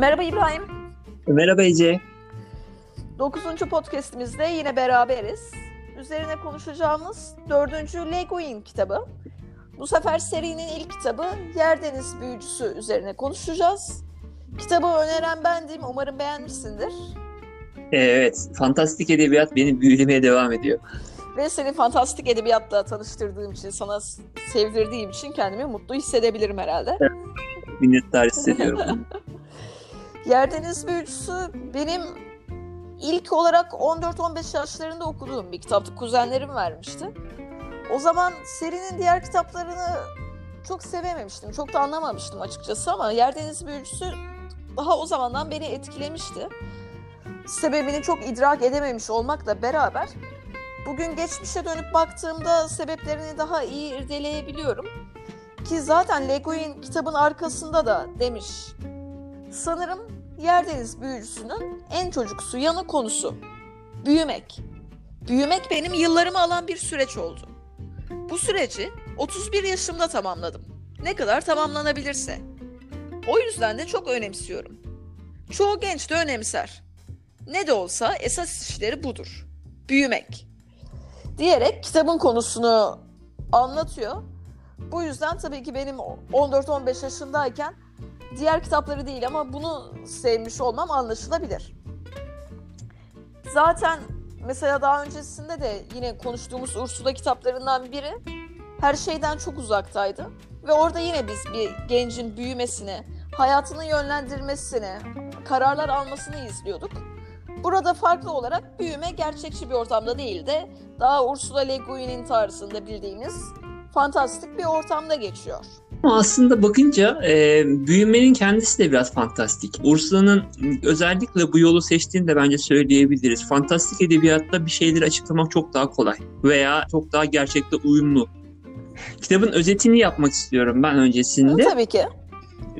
Merhaba İbrahim. Merhaba Ece. 9. podcastimizde yine beraberiz. Üzerine konuşacağımız 4. Legoin kitabı. Bu sefer serinin ilk kitabı Yerdeniz Büyücüsü üzerine konuşacağız. Kitabı öneren bendim. Umarım beğenmişsindir. Evet, fantastik edebiyat beni büyülemeye devam ediyor. Ve seni fantastik edebiyatla tanıştırdığım için, sana sevdirdiğim için kendimi mutlu hissedebilirim herhalde. Evet, minnettar hissediyorum. Yerdeniz Büyücüsü benim ilk olarak 14-15 yaşlarında okuduğum bir kitaptı. Kuzenlerim vermişti. O zaman serinin diğer kitaplarını çok sevememiştim. Çok da anlamamıştım açıkçası ama Yerdeniz Büyücüsü daha o zamandan beni etkilemişti. Sebebini çok idrak edememiş olmakla beraber bugün geçmişe dönüp baktığımda sebeplerini daha iyi irdeleyebiliyorum. Ki zaten Le Guin kitabın arkasında da demiş. Sanırım Yerdeniz büyücüsünün en çocuksu yanı konusu. Büyümek. Büyümek benim yıllarımı alan bir süreç oldu. Bu süreci 31 yaşımda tamamladım. Ne kadar tamamlanabilirse. O yüzden de çok önemsiyorum. Çoğu genç de önemser. Ne de olsa esas işleri budur. Büyümek. Diyerek kitabın konusunu anlatıyor. Bu yüzden tabii ki benim 14-15 yaşındayken diğer kitapları değil ama bunu sevmiş olmam anlaşılabilir. Zaten mesela daha öncesinde de yine konuştuğumuz Ursula kitaplarından biri her şeyden çok uzaktaydı. Ve orada yine biz bir gencin büyümesini, hayatını yönlendirmesini, kararlar almasını izliyorduk. Burada farklı olarak büyüme gerçekçi bir ortamda değil de daha Ursula Le Guin'in tarzında bildiğimiz fantastik bir ortamda geçiyor. Ama aslında bakınca e, büyümenin kendisi de biraz fantastik. Ursula'nın özellikle bu yolu seçtiğini de bence söyleyebiliriz. Fantastik edebiyatta bir şeyleri açıklamak çok daha kolay veya çok daha gerçekte uyumlu. Kitabın özetini yapmak istiyorum ben öncesinde. Tabii ki.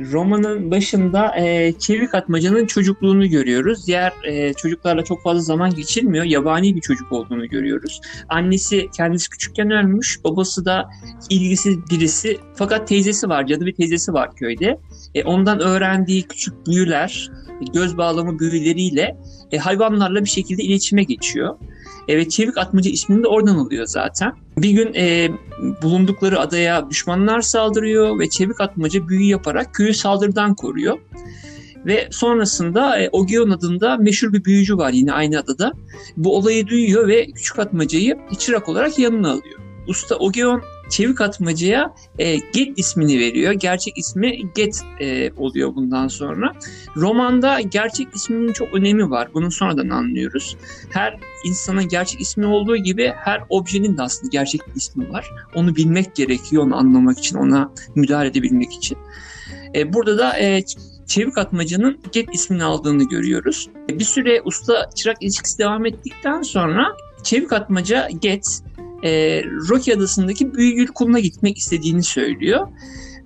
Romanın başında e, çevik atmacanın çocukluğunu görüyoruz. Diğer e, çocuklarla çok fazla zaman geçirmiyor. Yabani bir çocuk olduğunu görüyoruz. Annesi kendisi küçükken ölmüş. Babası da ilgisiz birisi. Fakat teyzesi var, cadı bir teyzesi var köyde. E, ondan öğrendiği küçük büyüler, göz bağlama büyüleriyle e, hayvanlarla bir şekilde iletişime geçiyor. Evet Çevik Atmaca ismini de oradan alıyor zaten. Bir gün e, bulundukları adaya düşmanlar saldırıyor ve Çevik Atmaca büyü yaparak köyü saldırıdan koruyor. Ve sonrasında e, Ogeon adında meşhur bir büyücü var yine aynı adada. Bu olayı duyuyor ve Küçük Atmaca'yı çırak olarak yanına alıyor. Usta Ogeon çevik atmacaya e, Get ismini veriyor. Gerçek ismi Get e, oluyor bundan sonra. Romanda gerçek isminin çok önemi var. Bunu sonradan anlıyoruz. Her insanın gerçek ismi olduğu gibi her objenin de aslında gerçek ismi var. Onu bilmek gerekiyor, onu anlamak için, ona müdahale edebilmek için. E, burada da e, Çevik Atmaca'nın Get ismini aldığını görüyoruz. E, bir süre usta-çırak ilişkisi devam ettikten sonra Çevik Atmaca Get e, Rocky Adası'ndaki büyügül kuluna gitmek istediğini söylüyor.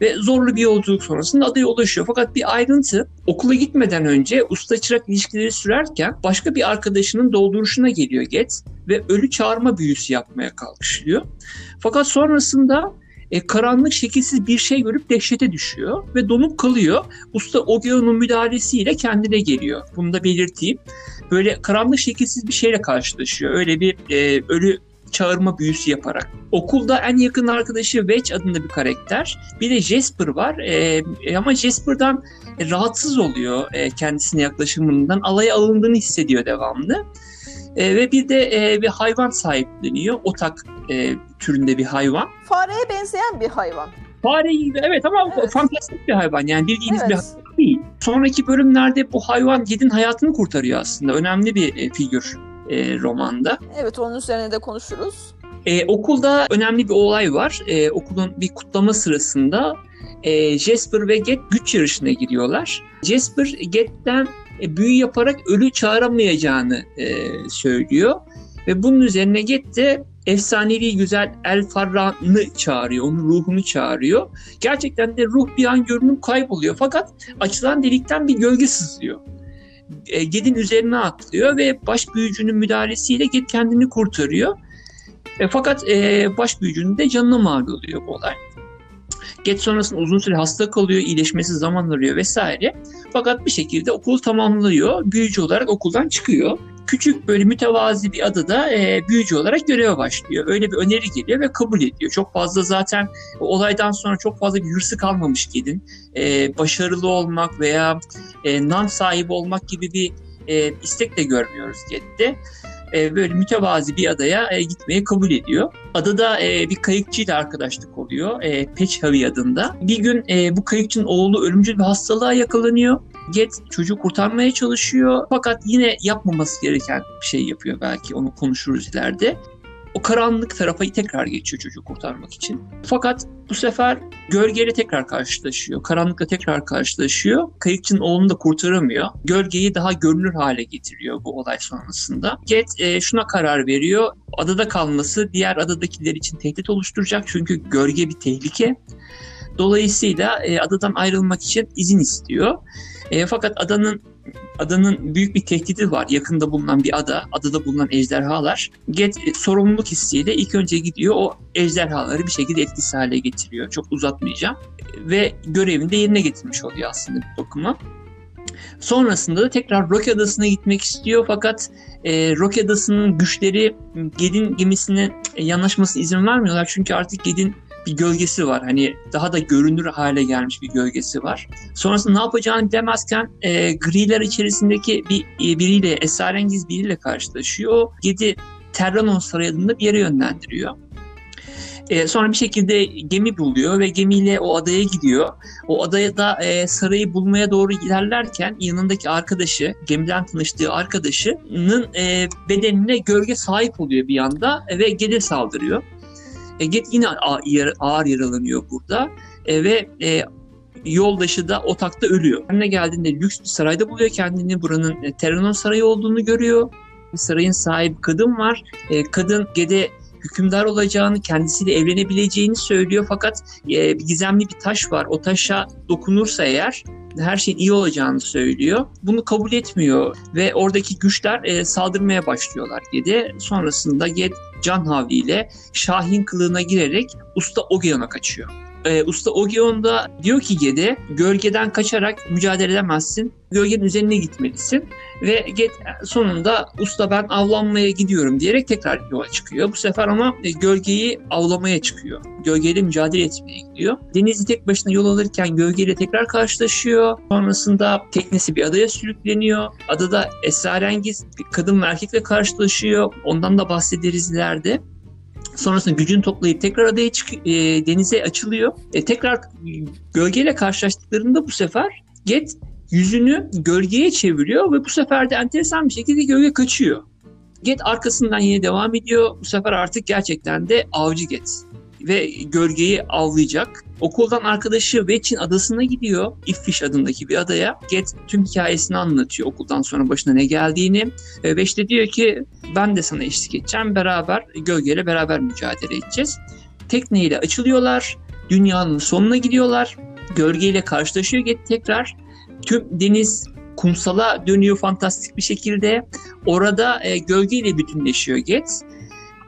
Ve zorlu bir yolculuk sonrasında adaya ulaşıyor. Fakat bir ayrıntı okula gitmeden önce usta çırak ilişkileri sürerken başka bir arkadaşının dolduruşuna geliyor Get ve ölü çağırma büyüsü yapmaya kalkışıyor. Fakat sonrasında e, karanlık şekilsiz bir şey görüp dehşete düşüyor ve donup kalıyor. Usta Ogeon'un müdahalesiyle kendine geliyor. Bunu da belirteyim. Böyle karanlık şekilsiz bir şeyle karşılaşıyor. Öyle bir e, ölü çağırma büyüsü yaparak. Okulda en yakın arkadaşı Wedge adında bir karakter. Bir de Jasper var e, ama Jasper'dan rahatsız oluyor e, kendisine yaklaşımından. Alaya alındığını hissediyor devamlı. E, ve bir de e, bir hayvan sahipleniyor. Otak e, türünde bir hayvan. Fareye benzeyen bir hayvan. Fare gibi evet ama evet. fantastik bir hayvan yani bildiğiniz evet. bir hayvan değil. Sonraki bölümlerde bu hayvan Ged'in hayatını kurtarıyor aslında. Önemli bir e, figür e, romanda. Evet onun üzerine de konuşuruz. E, okulda önemli bir olay var. E, okulun bir kutlama sırasında e, Jasper ve Get güç yarışına giriyorlar. Jasper Get'ten e, büyü yaparak ölü çağıramayacağını e, söylüyor. Ve bunun üzerine Get de efsanevi güzel El Farran'ı çağırıyor. Onun ruhunu çağırıyor. Gerçekten de ruh bir an görünüm kayboluyor. Fakat açılan delikten bir gölge sızlıyor. E, Ged'in üzerine atlıyor ve baş büyücünün müdahalesiyle Ged kendini kurtarıyor. E, fakat e, baş büyücünün de canına mal oluyor bu olay. Geç sonrasında uzun süre hasta kalıyor, iyileşmesi zaman arıyor vesaire. Fakat bir şekilde okulu tamamlıyor, büyücü olarak okuldan çıkıyor küçük böyle mütevazi bir adada e, büyücü olarak göreve başlıyor. Öyle bir öneri geliyor ve kabul ediyor. Çok fazla zaten olaydan sonra çok fazla bir hırsı kalmamış Ged'in. E, başarılı olmak veya e, nam sahibi olmak gibi bir e, istek de görmüyoruz Ged'de. E, böyle mütevazi bir adaya e, gitmeyi kabul ediyor. Adada e, bir kayıkçıyla arkadaşlık oluyor. E, Peçhavi adında. Bir gün e, bu kayıkçının oğlu ölümcül bir hastalığa yakalanıyor. Get çocuğu kurtarmaya çalışıyor fakat yine yapmaması gereken bir şey yapıyor belki onu konuşuruz ileride. O karanlık tarafa tekrar geçiyor çocuğu kurtarmak için. Fakat bu sefer gölgeyle tekrar karşılaşıyor. Karanlıkla tekrar karşılaşıyor. Kayıkçının oğlunu da kurtaramıyor. Gölgeyi daha görünür hale getiriyor bu olay sonrasında. Get e, şuna karar veriyor. Adada kalması diğer adadakiler için tehdit oluşturacak. Çünkü gölge bir tehlike. Dolayısıyla e, adadan ayrılmak için izin istiyor. E, fakat adanın adanın büyük bir tehdidi var. Yakında bulunan bir ada, adada bulunan ejderhalar. Get e, sorumluluk hissiyle ilk önce gidiyor o ejderhaları bir şekilde etkisiz hale getiriyor. Çok uzatmayacağım. Ve görevini de yerine getirmiş oluyor aslında bir bakıma. Sonrasında da tekrar Rocky Adası'na gitmek istiyor fakat e, Rocky Adası'nın güçleri Ged'in gemisine yanaşmasına izin vermiyorlar. Çünkü artık Ged'in bir gölgesi var. Hani daha da görünür hale gelmiş bir gölgesi var. Sonrasında ne yapacağını bilemezken e, griler içerisindeki bir e, biriyle, esrarengiz biriyle karşılaşıyor. Gedi Terranon Sarayı adında bir yere yönlendiriyor. E, sonra bir şekilde gemi buluyor ve gemiyle o adaya gidiyor. O adaya da e, sarayı bulmaya doğru ilerlerken yanındaki arkadaşı, gemiden tanıştığı arkadaşının e, bedenine gölge sahip oluyor bir anda ve Gede saldırıyor. Eget yine ağır yaralanıyor burada e, ve e, yoldaşı da otakta ölüyor. Kendine geldiğinde lüks bir sarayda buluyor kendini. Buranın e, Terranon Sarayı olduğunu görüyor. Sarayın sahibi kadın var. E, kadın Gede hükümdar olacağını, kendisiyle evlenebileceğini söylüyor. Fakat e, gizemli bir taş var. O taşa dokunursa eğer her şeyin iyi olacağını söylüyor. Bunu kabul etmiyor ve oradaki güçler e, saldırmaya başlıyorlar Gede. Sonrasında Ged can havliyle Şahin kılığına girerek Usta Ogeon'a kaçıyor. Ee, Usta Ogeon da diyor ki Gede gölgeden kaçarak mücadele edemezsin. Gölgenin üzerine gitmelisin. Ve Ged sonunda usta ben avlanmaya gidiyorum diyerek tekrar yola çıkıyor. Bu sefer ama e, gölgeyi avlamaya çıkıyor. Gölgeyle mücadele etmeye gidiyor. Denizli tek başına yol alırken gölgeyle tekrar karşılaşıyor. Sonrasında teknesi bir adaya sürükleniyor. Adada esrarengiz kadın ve erkekle karşılaşıyor. Ondan da bahsederiz ileride. Sonrasında gücünü toplayıp tekrar adaya çık e, denize açılıyor. E, tekrar gölgeyle karşılaştıklarında bu sefer Get yüzünü gölgeye çeviriyor ve bu sefer de enteresan bir şekilde gölge kaçıyor. Get arkasından yine devam ediyor. Bu sefer artık gerçekten de avcı Get ve gölgeyi avlayacak. Okuldan arkadaşı Wetch'in adasına gidiyor. Iffish adındaki bir adaya. Get tüm hikayesini anlatıyor okuldan sonra başına ne geldiğini. Wetch de diyor ki ben de sana eşlik edeceğim. Beraber gölgeyle beraber mücadele edeceğiz. Tekneyle açılıyorlar. Dünyanın sonuna gidiyorlar. Gölgeyle karşılaşıyor Get tekrar. Tüm deniz kumsala dönüyor fantastik bir şekilde. Orada e, gölgeyle bütünleşiyor Get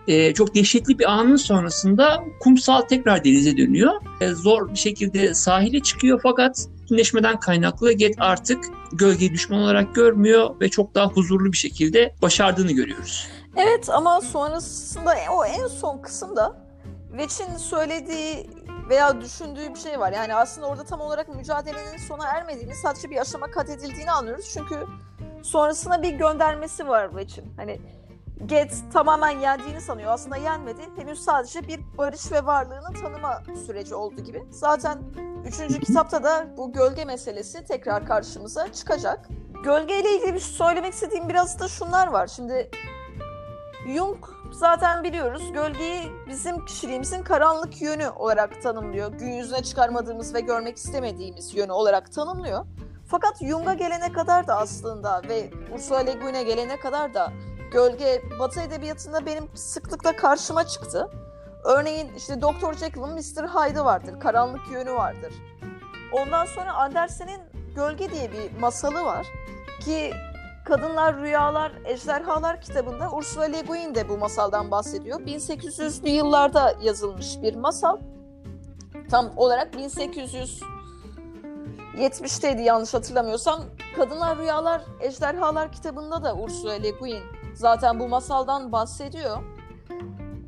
e, çok dehşetli bir anın sonrasında kumsal tekrar denize dönüyor. E, zor bir şekilde sahile çıkıyor fakat bütünleşmeden kaynaklı Get artık gölgeyi düşman olarak görmüyor ve çok daha huzurlu bir şekilde başardığını görüyoruz. Evet ama sonrasında o en son kısımda Veç'in söylediği veya düşündüğü bir şey var. Yani aslında orada tam olarak mücadelenin sona ermediğini, sadece bir aşama kat edildiğini anlıyoruz. Çünkü sonrasında bir göndermesi var Veç'in. Hani Get tamamen yendiğini sanıyor. Aslında yenmedi. Henüz sadece bir barış ve varlığını tanıma süreci oldu gibi. Zaten üçüncü kitapta da bu gölge meselesi tekrar karşımıza çıkacak. Gölge ile ilgili bir şey söylemek istediğim biraz da şunlar var. Şimdi Jung zaten biliyoruz gölgeyi bizim kişiliğimizin karanlık yönü olarak tanımlıyor. Gün yüzüne çıkarmadığımız ve görmek istemediğimiz yönü olarak tanımlıyor. Fakat Jung'a gelene kadar da aslında ve Ursula Le Guin'e gelene kadar da gölge Batı edebiyatında benim sıklıkla karşıma çıktı. Örneğin işte Dr. Jekyll'ın Mr. Hyde'ı vardır, karanlık yönü vardır. Ondan sonra Andersen'in Gölge diye bir masalı var ki Kadınlar Rüyalar Ejderhalar kitabında Ursula Le Guin de bu masaldan bahsediyor. 1800'lü yıllarda yazılmış bir masal. tam olarak 1870'teydi yanlış hatırlamıyorsam. Kadınlar Rüyalar Ejderhalar kitabında da Ursula Le Guin zaten bu masaldan bahsediyor.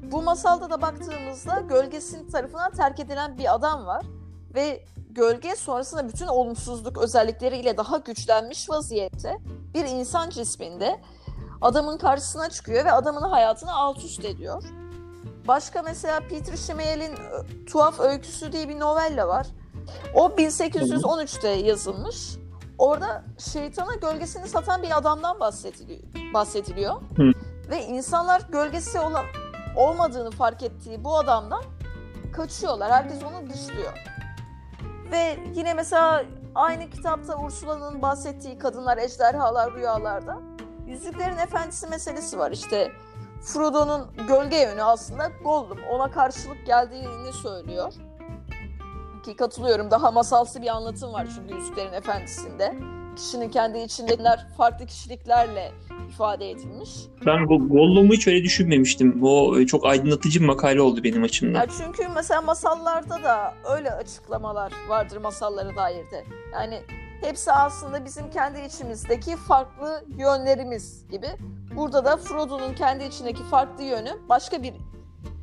Bu masalda da baktığımızda gölgesinin tarafından terk edilen bir adam var ve gölge sonrasında bütün olumsuzluk özellikleriyle daha güçlenmiş vaziyette bir insan cisminde adamın karşısına çıkıyor ve adamın hayatını alt üst ediyor. Başka mesela Peter Schmeil'in Tuhaf Öyküsü diye bir novella var. O 1813'te yazılmış. Orada şeytana gölgesini satan bir adamdan bahsediliyor. bahsediliyor. Hı. Ve insanlar gölgesi olan olmadığını fark ettiği bu adamdan kaçıyorlar. Herkes onu dışlıyor. Ve yine mesela aynı kitapta Ursula'nın bahsettiği kadınlar, ejderhalar, rüyalarda Yüzüklerin Efendisi meselesi var. İşte Frodo'nun gölge yönü aslında Gollum. Ona karşılık geldiğini söylüyor. Ki katılıyorum. Daha masalsı bir anlatım var çünkü Yüzüklerin Efendisi'nde. Kişinin kendi içindekiler farklı kişiliklerle ifade edilmiş. Ben bu Gollum'u hiç öyle düşünmemiştim. O e, çok aydınlatıcı bir makale oldu benim açımdan. Ya çünkü mesela masallarda da öyle açıklamalar vardır masallara dair de. Yani hepsi aslında bizim kendi içimizdeki farklı yönlerimiz gibi. Burada da Frodo'nun kendi içindeki farklı yönü başka bir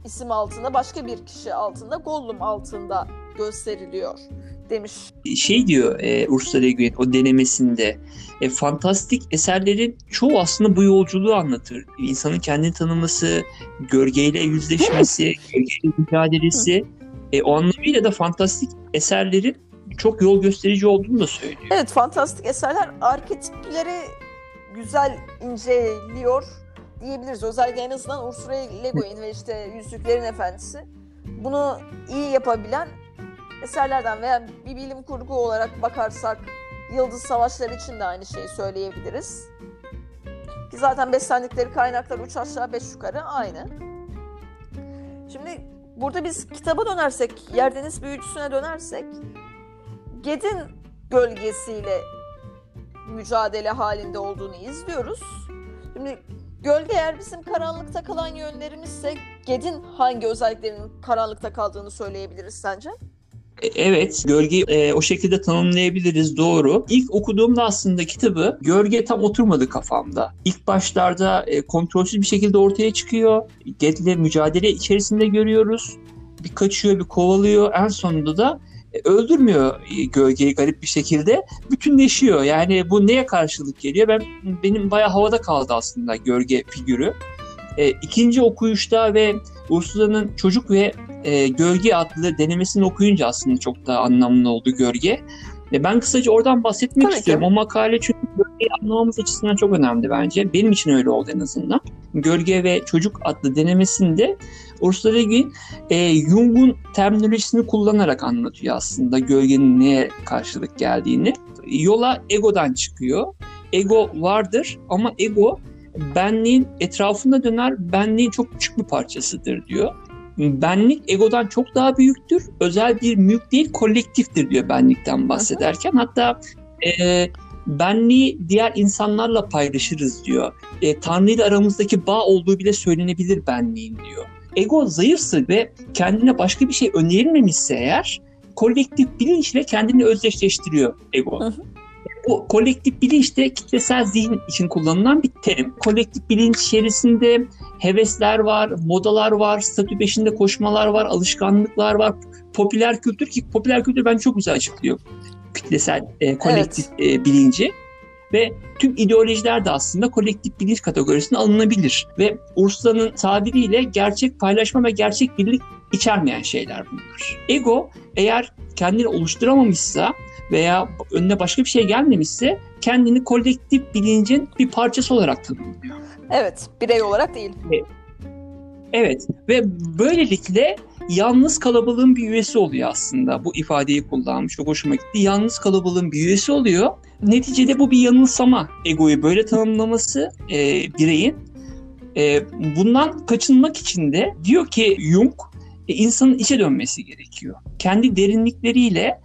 isim altında, başka bir kişi altında, Gollum altında gösteriliyor demiş. Şey diyor e, Ursula Le Guin o denemesinde e, fantastik eserlerin çoğu aslında bu yolculuğu anlatır. İnsanın kendini tanıması, gölgeyle yüzleşmesi, gölgeyle mücadelesi. E, o anlamıyla da fantastik eserlerin çok yol gösterici olduğunu da söylüyor. Evet fantastik eserler arketipleri güzel inceliyor diyebiliriz. Özellikle en azından Ursula Le Guin ve işte Yüzüklerin Efendisi bunu iyi yapabilen eserlerden veya bir bilim kurgu olarak bakarsak Yıldız Savaşları için de aynı şeyi söyleyebiliriz. Ki zaten beslendikleri kaynaklar üç aşağı beş yukarı aynı. Şimdi burada biz kitaba dönersek, Yerdeniz Büyücüsü'ne dönersek Ged'in gölgesiyle mücadele halinde olduğunu izliyoruz. Şimdi gölge eğer bizim karanlıkta kalan yönlerimizse Ged'in hangi özelliklerinin karanlıkta kaldığını söyleyebiliriz sence? E, evet, gölgeyi e, o şekilde tanımlayabiliriz doğru. İlk okuduğumda aslında kitabı gölge tam oturmadı kafamda. İlk başlarda e, kontrolsüz bir şekilde ortaya çıkıyor. Ged'le mücadele içerisinde görüyoruz. Bir kaçıyor, bir kovalıyor. En sonunda da e, öldürmüyor gölgeyi garip bir şekilde. Bütünleşiyor. Yani bu neye karşılık geliyor? Ben benim bayağı havada kaldı aslında gölge figürü. E, ikinci okuyuşta ve Ursula'nın Çocuk ve e, Gölge adlı denemesini okuyunca aslında çok daha anlamlı oldu gölge. E, ben kısaca oradan bahsetmek Tabii istiyorum. Ki. O makale çünkü gölgeyi anlamamız açısından çok önemli bence. Benim için öyle oldu en azından. Gölge ve Çocuk adlı denemesinde Ursula Le Guin e, Jung'un terminolojisini kullanarak anlatıyor aslında gölgenin neye karşılık geldiğini. Yola egodan çıkıyor. Ego vardır ama ego benliğin etrafında döner, benliğin çok küçük bir parçasıdır diyor. Benlik egodan çok daha büyüktür. Özel bir mülk değil, kolektiftir diyor benlikten bahsederken. Hatta e, benliği diğer insanlarla paylaşırız diyor. E, Tanrı ile aramızdaki bağ olduğu bile söylenebilir benliğin diyor. Ego zayıfsa ve kendine başka bir şey önerilmemişse eğer kolektif bilinçle kendini özdeşleştiriyor ego. Hı hı. Bu kolektif bilinç de kitlesel zihin için kullanılan bir terim. Kolektif bilinç içerisinde hevesler var, modalar var, statü peşinde koşmalar var, alışkanlıklar var, popüler kültür ki popüler kültür bence çok güzel açıklıyor kitlesel e, kolektif evet. e, bilinci ve tüm ideolojiler de aslında kolektif bilinç kategorisine alınabilir. Ve Ursula'nın tabiriyle gerçek paylaşma ve gerçek birlik içermeyen şeyler bunlar. Ego eğer kendini oluşturamamışsa veya önüne başka bir şey gelmemişse kendini kolektif bilincin bir parçası olarak tanımlıyor. Evet, birey olarak değil. Evet ve böylelikle yalnız kalabalığın bir üyesi oluyor aslında. Bu ifadeyi kullanmış. Çok hoşuma gitti. Yalnız kalabalığın bir üyesi oluyor. Neticede bu bir yanılsama. Egoyu böyle tanımlaması e, bireyin. E, bundan kaçınmak için de diyor ki Jung e, insanın içe dönmesi gerekiyor. Kendi derinlikleriyle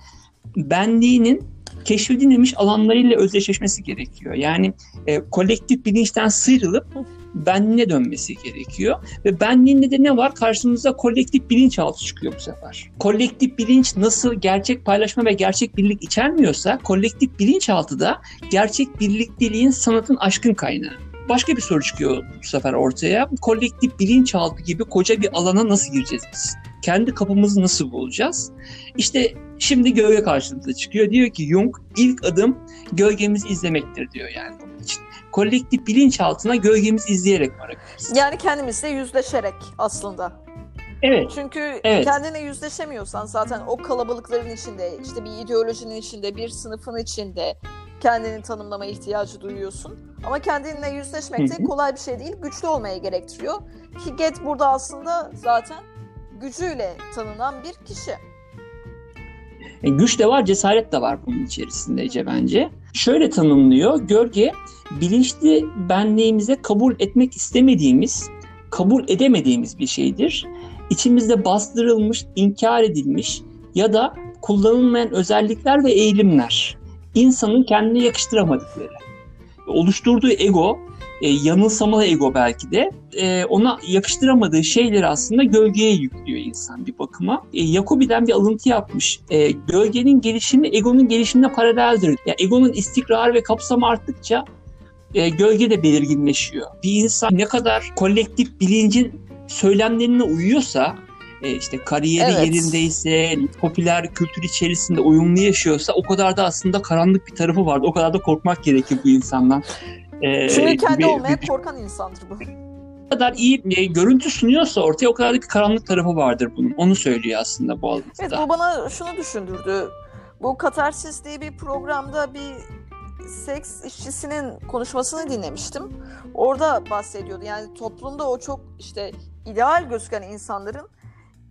benliğinin keşfedilmemiş alanlarıyla özdeşleşmesi gerekiyor. Yani e, kolektif bilinçten sıyrılıp benliğine dönmesi gerekiyor. Ve benliğinde de ne var? Karşımıza kolektif bilinçaltı çıkıyor bu sefer. Kolektif bilinç nasıl gerçek paylaşma ve gerçek birlik içermiyorsa kolektif bilinçaltı da gerçek birlikteliğin, sanatın, aşkın kaynağı başka bir soru çıkıyor bu sefer ortaya. Kolektif bilinçaltı gibi koca bir alana nasıl gireceğiz biz? Kendi kapımızı nasıl bulacağız? İşte şimdi gölge karşımıza çıkıyor. Diyor ki Jung ilk adım gölgemizi izlemektir diyor yani bunun için. Kolektif bilinçaltına gölgemizi izleyerek varabiliriz. Yani kendimizle yüzleşerek aslında. Evet. Çünkü Evet. kendine yüzleşemiyorsan zaten o kalabalıkların içinde, işte bir ideolojinin içinde, bir sınıfın içinde kendini tanımlama ihtiyacı duyuyorsun. Ama kendinle yüzleşmek de kolay bir şey değil, güçlü olmayı gerektiriyor. Ki Get burada aslında zaten gücüyle tanınan bir kişi. E, güç de var, cesaret de var bunun içerisinde Ece bence. Şöyle tanımlıyor. Gölge bilinçli benliğimize kabul etmek istemediğimiz, kabul edemediğimiz bir şeydir. İçimizde bastırılmış, inkar edilmiş ya da kullanılmayan özellikler ve eğilimler. İnsanın kendine yakıştıramadıkları. Oluşturduğu ego, e, yanılsamalı ego belki de e, ona yakıştıramadığı şeyleri aslında gölgeye yüklüyor insan bir bakıma. E, Jacobi'den bir alıntı yapmış. E, gölgenin gelişimi egonun gelişimine paraleldir. Yani egonun istikrarı ve kapsamı arttıkça e, gölge de belirginleşiyor. Bir insan ne kadar kolektif bilincin söylemlerine uyuyorsa e, işte kariyeri Evet. yerindeyse, popüler kültür içerisinde uyumlu yaşıyorsa o kadar da aslında karanlık bir tarafı vardı. O kadar da korkmak gerekir bu insandan. E, Çünkü kendi gibi- olmaya korkan insandır bu. ne kadar iyi e, görüntü sunuyorsa ortaya o kadar da bir karanlık tarafı vardır bunun. Onu söylüyor aslında bu alıntıda. Evet bu bana şunu düşündürdü. Bu Katarsis diye bir programda bir seks işçisinin konuşmasını dinlemiştim. Orada bahsediyordu. Yani toplumda o çok işte ideal gözüken insanların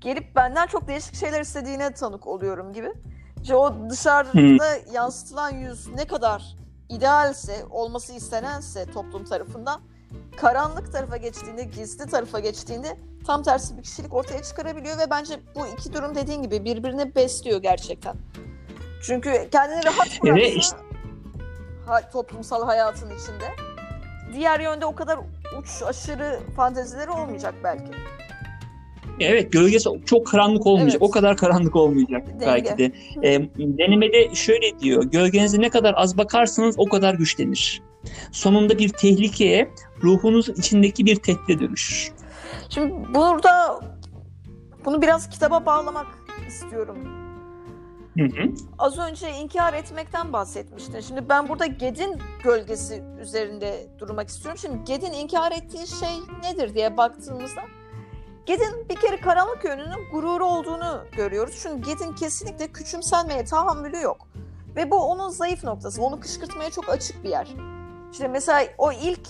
gelip benden çok değişik şeyler istediğine tanık oluyorum gibi. İşte o dışarıda yansıtılan yüz ne kadar idealse, olması istenense toplum tarafından karanlık tarafa geçtiğinde, gizli tarafa geçtiğinde tam tersi bir kişilik ortaya çıkarabiliyor ve bence bu iki durum dediğin gibi birbirini besliyor gerçekten. Çünkü kendini rahat bıraksa Evet, işte- ha- toplumsal hayatın içinde diğer yönde o kadar uç aşırı fantezileri olmayacak belki. Evet gölgesi çok karanlık olmayacak. Evet. O kadar karanlık olmayacak Denge. belki de. E, denemede şöyle diyor. Gölgenize ne kadar az bakarsanız o kadar güçlenir. Sonunda bir tehlikeye ruhunuzun içindeki bir tehdide dönüşür. Şimdi burada bunu biraz kitaba bağlamak istiyorum. Hı hı. Az önce inkar etmekten bahsetmiştin. Şimdi ben burada Ged'in gölgesi üzerinde durmak istiyorum. Şimdi Ged'in inkar ettiği şey nedir diye baktığımızda Ged'in bir kere karanlık yönünün gururu olduğunu görüyoruz. Çünkü Ged'in kesinlikle küçümsenmeye tahammülü yok. Ve bu onun zayıf noktası. Onu kışkırtmaya çok açık bir yer. İşte mesela o ilk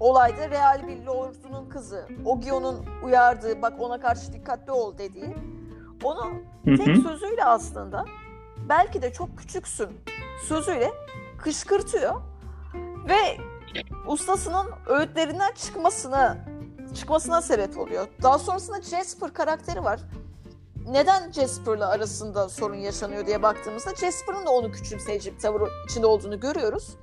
olayda real bir lordunun kızı, Ogion'un uyardığı, bak ona karşı dikkatli ol dediği, onu tek hı. sözüyle aslında belki de çok küçüksün sözüyle kışkırtıyor ve ustasının öğütlerinden çıkmasına çıkmasına sebep oluyor. Daha sonrasında Jasper karakteri var. Neden Jasper'la arasında sorun yaşanıyor diye baktığımızda Jasper'ın da onu küçümseyici bir tavır içinde olduğunu görüyoruz.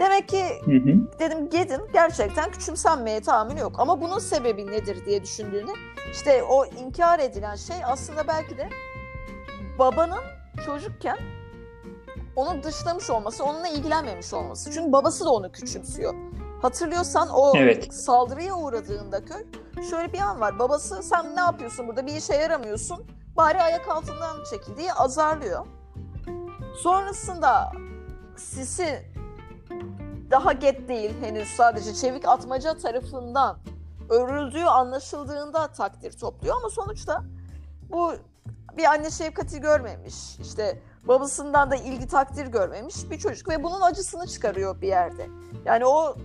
Demek ki Hı hı. dedim Ged'in gerçekten küçümsenmeye tahammülü yok. Ama bunun sebebi nedir diye düşündüğünde işte o inkar edilen şey aslında belki de babanın çocukken onu dışlamış olması, onunla ilgilenmemiş olması. Çünkü babası da onu küçümsüyor. Hatırlıyorsan o Evet. saldırıya uğradığında köy şöyle bir an var. Babası sen ne yapıyorsun burada bir işe yaramıyorsun. Bari ayak altından çekil diye azarlıyor. Sonrasında Sisi daha get değil henüz sadece çevik atmaca tarafından örüldüğü anlaşıldığında takdir topluyor ama sonuçta bu bir anne şefkati görmemiş işte babasından da ilgi takdir görmemiş bir çocuk ve bunun acısını çıkarıyor bir yerde. Yani o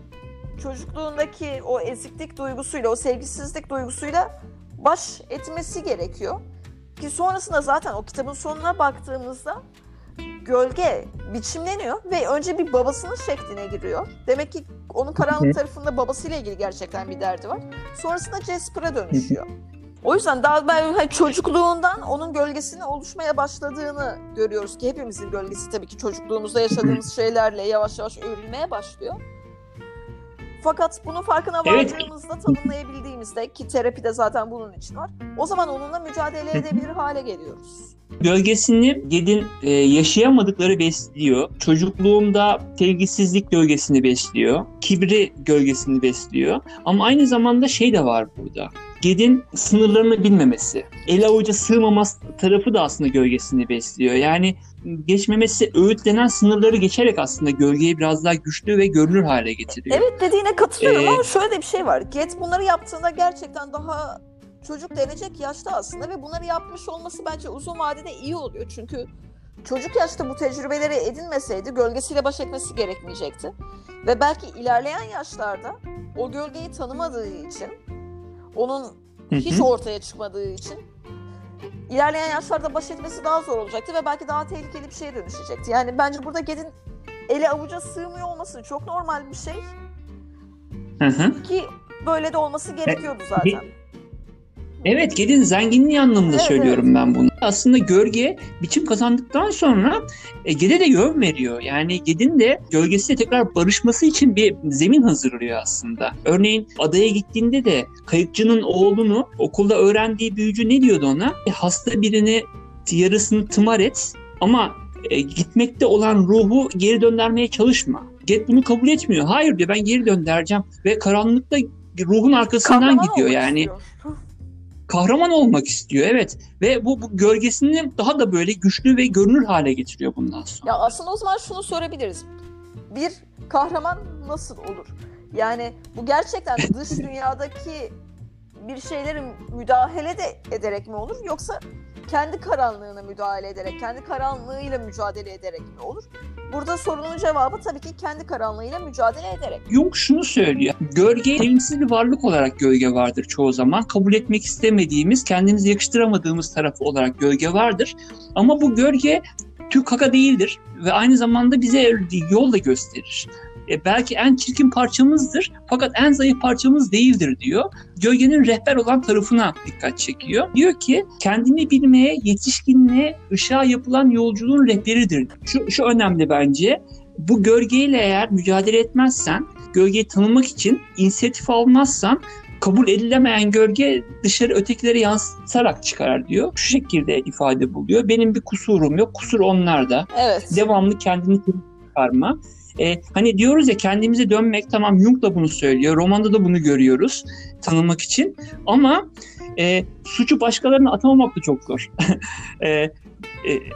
çocukluğundaki o eziklik duygusuyla o sevgisizlik duygusuyla baş etmesi gerekiyor. Ki sonrasında zaten o kitabın sonuna baktığımızda gölge biçimleniyor ve önce bir babasının şekline giriyor. Demek ki onun karanlık tarafında babasıyla ilgili gerçekten bir derdi var. Sonrasında Jasper'a dönüşüyor. O yüzden daha ben hani çocukluğundan onun gölgesinin oluşmaya başladığını görüyoruz ki hepimizin gölgesi tabii ki çocukluğumuzda yaşadığımız şeylerle yavaş yavaş örülmeye başlıyor. Fakat bunun farkına Evet. vardığımızda, tanımlayabildiğimizde ki terapide zaten bunun için var. O zaman onunla mücadele edebilir hale geliyoruz. Gölgesini Ged'in e, yaşayamadıkları besliyor. Çocukluğunda sevgisizlik gölgesini besliyor. Kibri gölgesini besliyor. Ama aynı zamanda şey de var burada. Ged'in sınırlarını bilmemesi. El avuca sığmaması tarafı da aslında gölgesini besliyor. Yani geçmemesi öğütlenen sınırları geçerek aslında gölgeyi biraz daha güçlü ve görünür hale getiriyor. Evet dediğine katılıyorum Ee, ama şöyle de bir şey var. Get bunları yaptığında gerçekten daha çocuk denecek yaşta aslında ve bunları yapmış olması bence uzun vadede iyi oluyor. Çünkü çocuk yaşta bu tecrübeleri edinmeseydi gölgesiyle baş etmesi gerekmeyecekti. Ve belki ilerleyen yaşlarda o gölgeyi tanımadığı için, onun hiç ortaya çıkmadığı için ilerleyen yaşlarda baş etmesi daha zor olacaktı ve belki daha tehlikeli bir şeye dönüşecekti. Yani bence burada Ged'in eli avuca sığmıyor olması çok normal bir şey. Hı hı. Ki böyle de olması gerekiyordu zaten. Evet, Ged'in zenginliği anlamında Evet, söylüyorum ben bunu. Aslında gölge biçim kazandıktan sonra e, Ged'e de yön veriyor. Yani Ged'in de gölgesiyle tekrar barışması için bir zemin hazırlıyor aslında. Örneğin adaya gittiğinde de kayıkçının oğlunu okulda öğrendiği büyücü ne diyordu ona? E, hasta birini yarısını tımar et ama e, gitmekte olan ruhu geri döndürmeye çalışma. Ged bunu kabul etmiyor. Hayır diyor ben geri döndüreceğim ve karanlıkta ruhun arkasından Kahraman gidiyor yani istiyor. Kahraman olmak istiyor evet ve bu, bu gölgesini daha da böyle güçlü ve görünür hale getiriyor bundan sonra. Ya aslında o zaman şunu sorabiliriz. Bir kahraman nasıl olur? Yani bu gerçekten dış dünyadaki bir şeyleri müdahale de ederek mi olur yoksa kendi karanlığına müdahale ederek, kendi karanlığıyla mücadele ederek mi olur? Burada sorunun cevabı tabii ki kendi karanlığıyla mücadele ederek. Jung şunu söylüyor. Gölge sevimsiz bir varlık olarak gölge vardır çoğu zaman. Kabul etmek istemediğimiz, kendimize yakıştıramadığımız tarafı olarak gölge vardır. Ama bu gölge tükaka değildir ve aynı zamanda bize yol da gösterir. E, belki en çirkin parçamızdır fakat en zayıf parçamız değildir diyor. Gölgenin rehber olan tarafına dikkat çekiyor. Diyor ki kendini bilmeye, yetişkinliğe, ışığa yapılan yolculuğun rehberidir. Şu, şu önemli bence. Bu gölgeyle eğer mücadele etmezsen, gölgeyi tanımak için inisiyatif almazsan kabul edilemeyen gölge dışarı ötekilere yansıtarak çıkar diyor. Şu şekilde ifade buluyor. Benim bir kusurum yok. Kusur onlarda. Evet. Devamlı kendini çıkarma. Ee, hani diyoruz ya kendimize dönmek tamam Jung da bunu söylüyor. Romanda da bunu görüyoruz tanımak için. Ama e, suçu başkalarına atamamak da çok zor. e, e,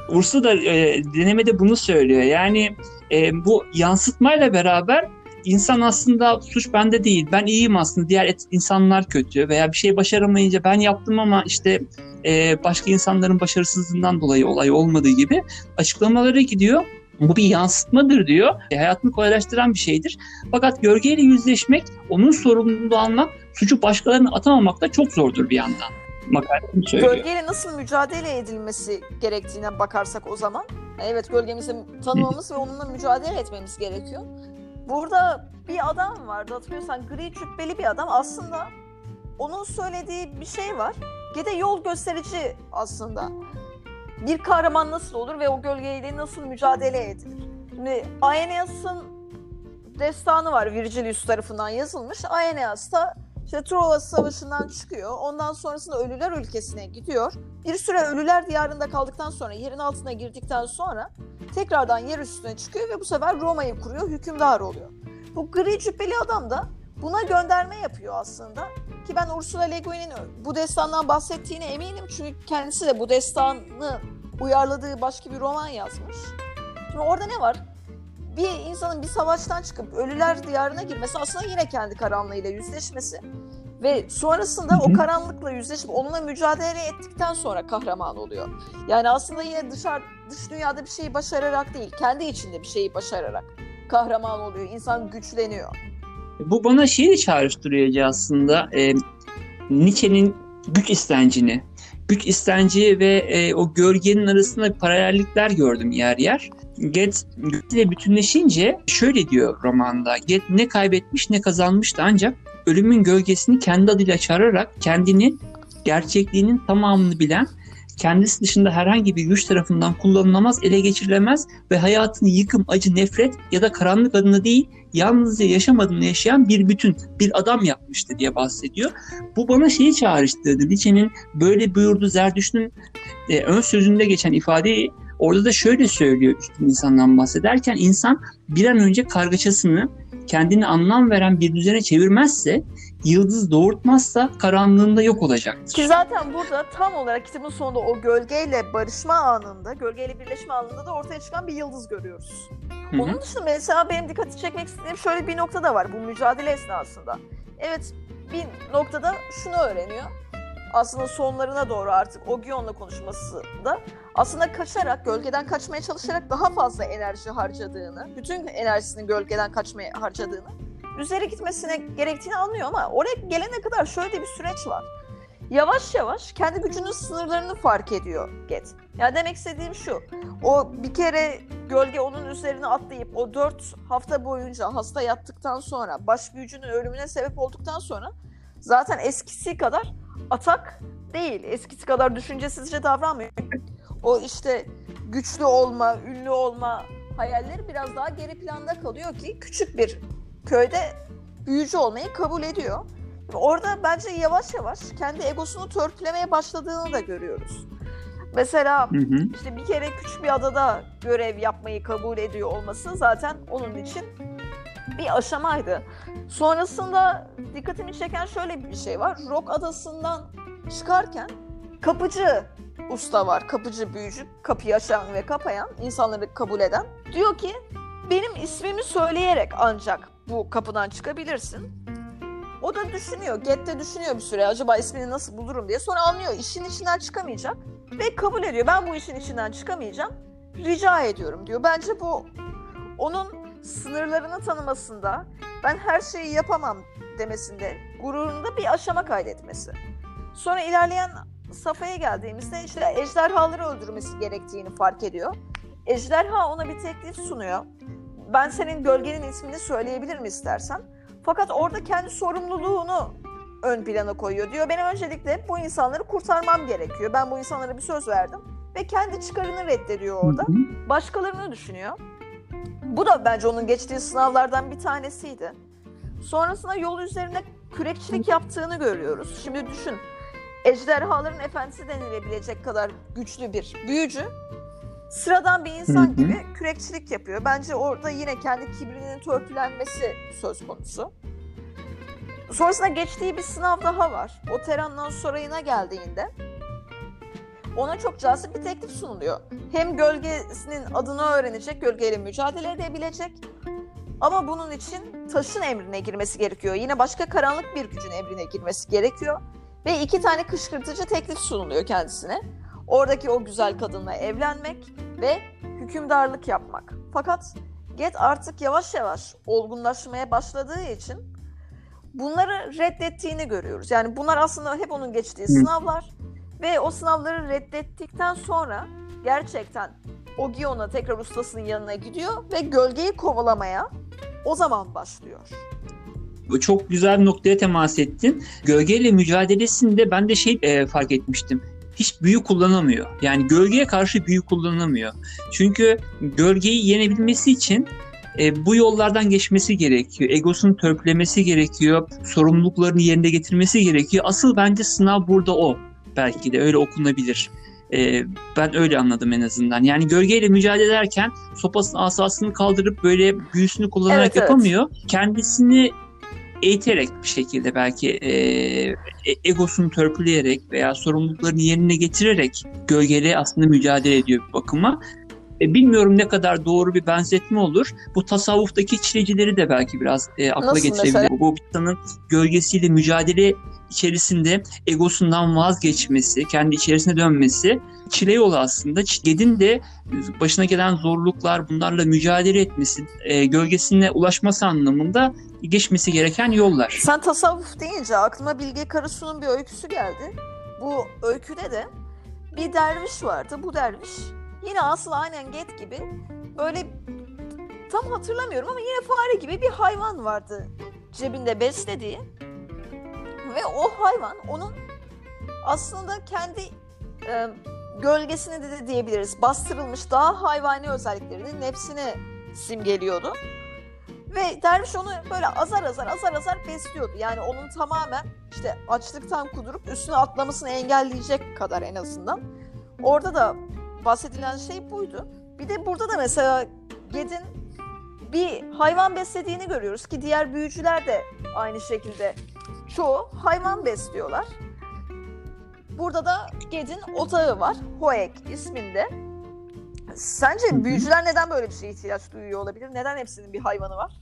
Ursula da e, denemede bunu söylüyor. Yani e, bu yansıtmayla beraber insan aslında suç bende değil. Ben iyiyim aslında. Diğer et, insanlar kötü veya bir şey başaramayınca ben yaptım ama işte e, başka insanların başarısızlığından dolayı olay olmadığı gibi açıklamalara gidiyor. Bu bir yansıtmadır diyor. E, hayatını kolaylaştıran bir şeydir. Fakat gölgeyle yüzleşmek, onun sorumluluğunu almak, suçu başkalarına atamamak da çok zordur bir yandan. Makale bunu söylüyor. Gölgeyle nasıl mücadele edilmesi gerektiğine bakarsak o zaman. Evet gölgemizi tanımamız ve onunla mücadele etmemiz gerekiyor. Burada bir adam vardı hatırlıyorsan gri cübbeli bir adam aslında onun söylediği bir şey var. Gede yol gösterici aslında. Bir kahraman nasıl olur ve o gölgeyle nasıl mücadele edilir? Şimdi Aeneas'ın destanı var Virgilius tarafından yazılmış. Aeneas da işte Troya Savaşı'ndan çıkıyor. Ondan sonrasında Ölüler ülkesine gidiyor. Bir süre Ölüler diyarında kaldıktan sonra, yerin altına girdikten sonra tekrardan yer üstüne çıkıyor ve bu sefer Roma'yı kuruyor, hükümdar oluyor. Bu gri cübbeli adam da buna gönderme yapıyor aslında. Ki ben Ursula Le Guin'in bu destandan bahsettiğine eminim çünkü kendisi de bu destanı uyarladığı başka bir roman yazmış. Şimdi orada ne var? Bir insanın bir savaştan çıkıp ölüler diyarına girmesi aslında yine kendi karanlığıyla yüzleşmesi. Ve sonrasında o karanlıkla yüzleşip onunla mücadele ettikten sonra kahraman oluyor. Yani aslında yine dışarı dış dünyada bir şeyi başararak değil, kendi içinde bir şeyi başararak kahraman oluyor. İnsan güçleniyor. Bu bana şeyi de çağrıştırıyor aslında. E, Nietzsche'nin güç istencini. Güç istenci ve e, o gölgenin arasında paralellikler gördüm yer yer. Get ile bütünleşince şöyle diyor romanda. Get ne kaybetmiş ne kazanmıştı ancak ölümün gölgesini kendi adıyla çağırarak kendini gerçekliğinin tamamını bilen, kendisi dışında herhangi bir güç tarafından kullanılamaz, ele geçirilemez ve hayatını yıkım, acı, nefret ya da karanlık adına değil, yalnızca yaşam adına yaşayan bir bütün, bir adam yapmıştı diye bahsediyor. Bu bana şeyi çağrıştırdı. Nietzsche'nin böyle buyurdu Zerdüşt'ün e, ön sözünde geçen ifadeyi orada da şöyle söylüyor üstün insandan bahsederken insan bir an önce kargaşasını kendini anlam veren bir düzene çevirmezse yıldız doğurtmazsa karanlığında yok olacaktır. Ki zaten burada tam olarak kitabın sonunda o gölgeyle barışma anında, gölgeyle birleşme anında da ortaya çıkan bir yıldız görüyoruz. Hı hı. Onun dışında mesela benim dikkati çekmek istediğim şöyle bir nokta da var bu mücadele esnasında. Evet bir noktada şunu öğreniyor. Aslında sonlarına doğru artık Ogion'la konuşması da aslında kaçarak, gölgeden kaçmaya çalışarak daha fazla enerji harcadığını, bütün enerjisini gölgeden kaçmaya harcadığını, üzeri gitmesine gerektiğini anlıyor ama oraya gelene kadar şöyle bir süreç var. Yavaş yavaş kendi gücünün sınırlarını fark ediyor Get. Yani demek istediğim şu. O bir kere gölge onun üzerine atlayıp o dört hafta boyunca hasta yattıktan sonra baş büyücünün ölümüne sebep olduktan sonra zaten eskisi kadar atak değil. Eskisi kadar düşüncesizce davranmıyor. O işte güçlü olma, ünlü olma hayalleri biraz daha geri planda kalıyor ki küçük bir köyde büyücü olmayı kabul ediyor. Orada bence yavaş yavaş kendi egosunu törpülemeye başladığını da görüyoruz. Mesela Hı hı. işte bir kere küçük bir adada görev yapmayı kabul ediyor olması zaten onun için bir aşamaydı. Sonrasında dikkatimi çeken şöyle bir şey var. Rock adasından çıkarken kapıcı usta var. Kapıcı büyücü, kapıyı açan ve kapayan, insanları kabul eden. Diyor ki benim ismimi söyleyerek ancak bu kapıdan çıkabilirsin. O da düşünüyor, Get de düşünüyor bir süre acaba ismini nasıl bulurum diye. Sonra anlıyor işin içinden çıkamayacak ve kabul ediyor. Ben bu işin içinden çıkamayacağım. Rica ediyorum diyor. Bence bu onun sınırlarını tanımasında, ben her şeyi yapamam demesinde, gururunda bir aşama kaydetmesi. Sonra ilerleyen safhaya geldiğimizde işte ejderhaları öldürmesi gerektiğini fark ediyor. Ejderha ona bir teklif sunuyor. Ben senin gölgenin ismini söyleyebilir istersen? Fakat orada kendi sorumluluğunu ön plana koyuyor. Diyor benim öncelikle bu insanları kurtarmam gerekiyor. Ben bu insanlara bir söz verdim ve kendi çıkarını reddediyor orada. Başkalarını düşünüyor. Bu da bence onun geçtiği sınavlardan bir tanesiydi. Sonrasında yol üzerinde kürekçilik yaptığını görüyoruz. Şimdi düşün. Ejderhaların efendisi denilebilecek kadar güçlü bir büyücü sıradan bir insan Hı hı. gibi kürekçilik yapıyor. Bence orada yine kendi kibrinin törpülenmesi söz konusu. Sonrasında geçtiği bir sınav daha var. O Teran'dan Sorayı'na geldiğinde ona çok cazip bir teklif sunuluyor. Hem gölgesinin adını öğrenecek, gölgeyle mücadele edebilecek. Ama bunun için taşın emrine girmesi gerekiyor. Yine başka karanlık bir gücün emrine girmesi gerekiyor. Ve iki tane kışkırtıcı teklif sunuluyor kendisine. Oradaki o güzel kadınla evlenmek ve hükümdarlık yapmak. Fakat Get artık yavaş yavaş olgunlaşmaya başladığı için bunları reddettiğini görüyoruz. Yani bunlar aslında hep onun geçtiği sınavlar ve o sınavları reddettikten sonra gerçekten Ogion'a tekrar ustasının yanına gidiyor ve gölgeyi kovalamaya o zaman başlıyor. Çok güzel bir noktaya temas ettin. Gölgeyle mücadelesinde ben de şey e, fark etmiştim. Hiç büyü kullanamıyor. Yani gölgeye karşı büyü kullanamıyor. Çünkü gölgeyi yenebilmesi için e, bu yollardan geçmesi gerekiyor. Egosunu törpülemesi gerekiyor. Sorumluluklarını yerine getirmesi gerekiyor. Asıl bence sınav burada o. Belki de öyle okunabilir. E, ben öyle anladım en azından. Yani gölgeyle mücadele ederken sopasının asasını kaldırıp böyle büyüsünü kullanarak Evet, evet. yapamıyor. Kendisini eğiterek bir şekilde belki e, e- egosunu törpüleyerek veya sorumluluklarını yerine getirerek gölgeyle aslında mücadele ediyor bir bakıma. E, bilmiyorum ne kadar doğru bir benzetme olur. Bu tasavvuftaki çilecileri de belki biraz e, akla Nasıl getirebilir. mesela? Bu insanın gölgesiyle mücadele içerisinde egosundan vazgeçmesi, kendi içerisine dönmesi çile yolu aslında. Gedin de başına gelen zorluklar bunlarla mücadele etmesi, e, gölgesine ulaşması anlamında geçmesi gereken yollar. Sen tasavvuf deyince aklıma Bilge Karasu'nun bir öyküsü geldi. Bu öyküde de bir derviş vardı. Bu derviş yine asıl aynen Get gibi böyle tam hatırlamıyorum ama yine fare gibi bir hayvan vardı cebinde beslediği. Ve o hayvan onun aslında kendi e, gölgesini de diyebiliriz. Bastırılmış daha hayvani özelliklerinin nefsini simgeliyordu. Ve derviş onu böyle azar azar azar azar besliyordu. Yani onun tamamen işte açlıktan kudurup üstüne atlamasını engelleyecek kadar en azından. Orada da bahsedilen şey buydu. Bir de burada da mesela Ged'in bir hayvan beslediğini görüyoruz ki diğer büyücüler de aynı şekilde çoğu hayvan besliyorlar. Burada da Ged'in otağı var. Hoek isminde. Sence büyücüler neden böyle bir şeye ihtiyaç duyuyor olabilir? Neden hepsinin bir hayvanı var?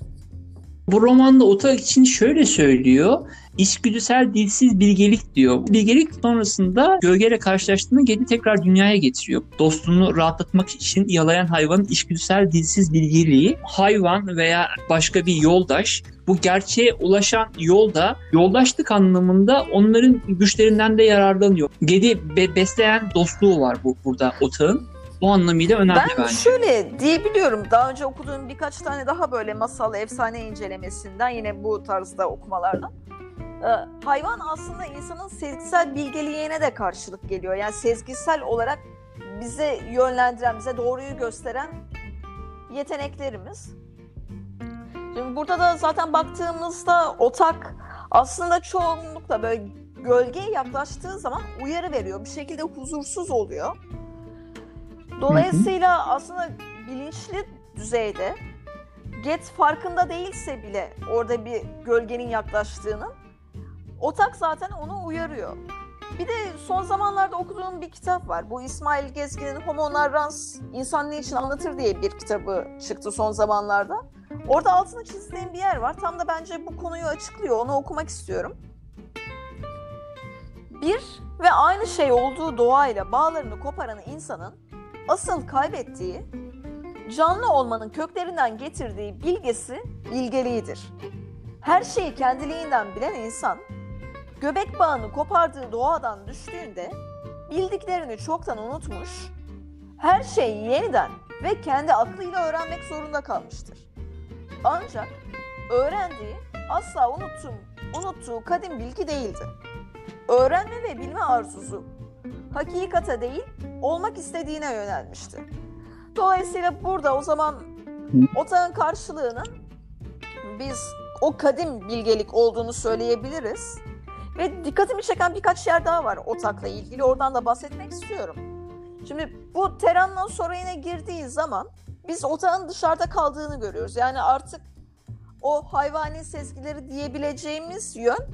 Bu romanda Otak için şöyle söylüyor. İçgüdüsel dilsiz bilgelik diyor. Bilgelik sonrasında gölgeyle karşılaştığında Ged'i tekrar dünyaya getiriyor. Dostunu rahatlatmak için yalayan hayvanın içgüdüsel dilsiz bilgeliği hayvan veya başka bir yoldaş bu gerçeğe ulaşan yolda yoldaşlık anlamında onların güçlerinden de yararlanıyor. Ged'i be- besleyen dostluğu var bu burada Otağın. Bu anlamıyla önemli Ben bence. şöyle diyebiliyorum. Daha önce okuduğum birkaç tane daha böyle masal, efsane incelemesinden yine bu tarzda okumalardan. Ee, hayvan aslında insanın sezgisel bilgeliğine de karşılık geliyor. Yani sezgisel olarak bize yönlendiren, bize doğruyu gösteren yeteneklerimiz. Şimdi burada da zaten baktığımızda otak aslında çoğunlukla böyle gölgeye yaklaştığı zaman uyarı veriyor. Bir şekilde huzursuz oluyor. Dolayısıyla aslında bilinçli düzeyde Get farkında değilse bile orada bir gölgenin yaklaştığının Otak zaten onu uyarıyor. Bir de son zamanlarda okuduğum bir kitap var. Bu İsmail Gezgin'in Homo Narrans İnsan Ne için Anlatır diye bir kitabı çıktı son zamanlarda. Orada altını çizdiğim bir yer var. Tam da bence bu konuyu açıklıyor. Onu okumak istiyorum. Bir ve aynı şey olduğu doğayla bağlarını koparan insanın asıl kaybettiği canlı olmanın köklerinden getirdiği bilgesi bilgeliğidir. Her şeyi kendiliğinden bilen insan göbek bağını kopardığı doğadan düştüğünde bildiklerini çoktan unutmuş, her şeyi yeniden ve kendi aklıyla öğrenmek zorunda kalmıştır. Ancak öğrendiği asla unuttum, unuttuğu kadim bilgi değildi. Öğrenme ve bilme arzusu hakikate değil, olmak istediğine yönelmişti. Dolayısıyla burada o zaman otağın karşılığının biz o kadim bilgelik olduğunu söyleyebiliriz. Ve dikkatimi çeken birkaç yer daha var otakla ilgili. Oradan da bahsetmek istiyorum. Şimdi bu Teran'dan sonra yine girdiği zaman biz otağın dışarıda kaldığını görüyoruz. Yani artık o hayvani sezgileri diyebileceğimiz yön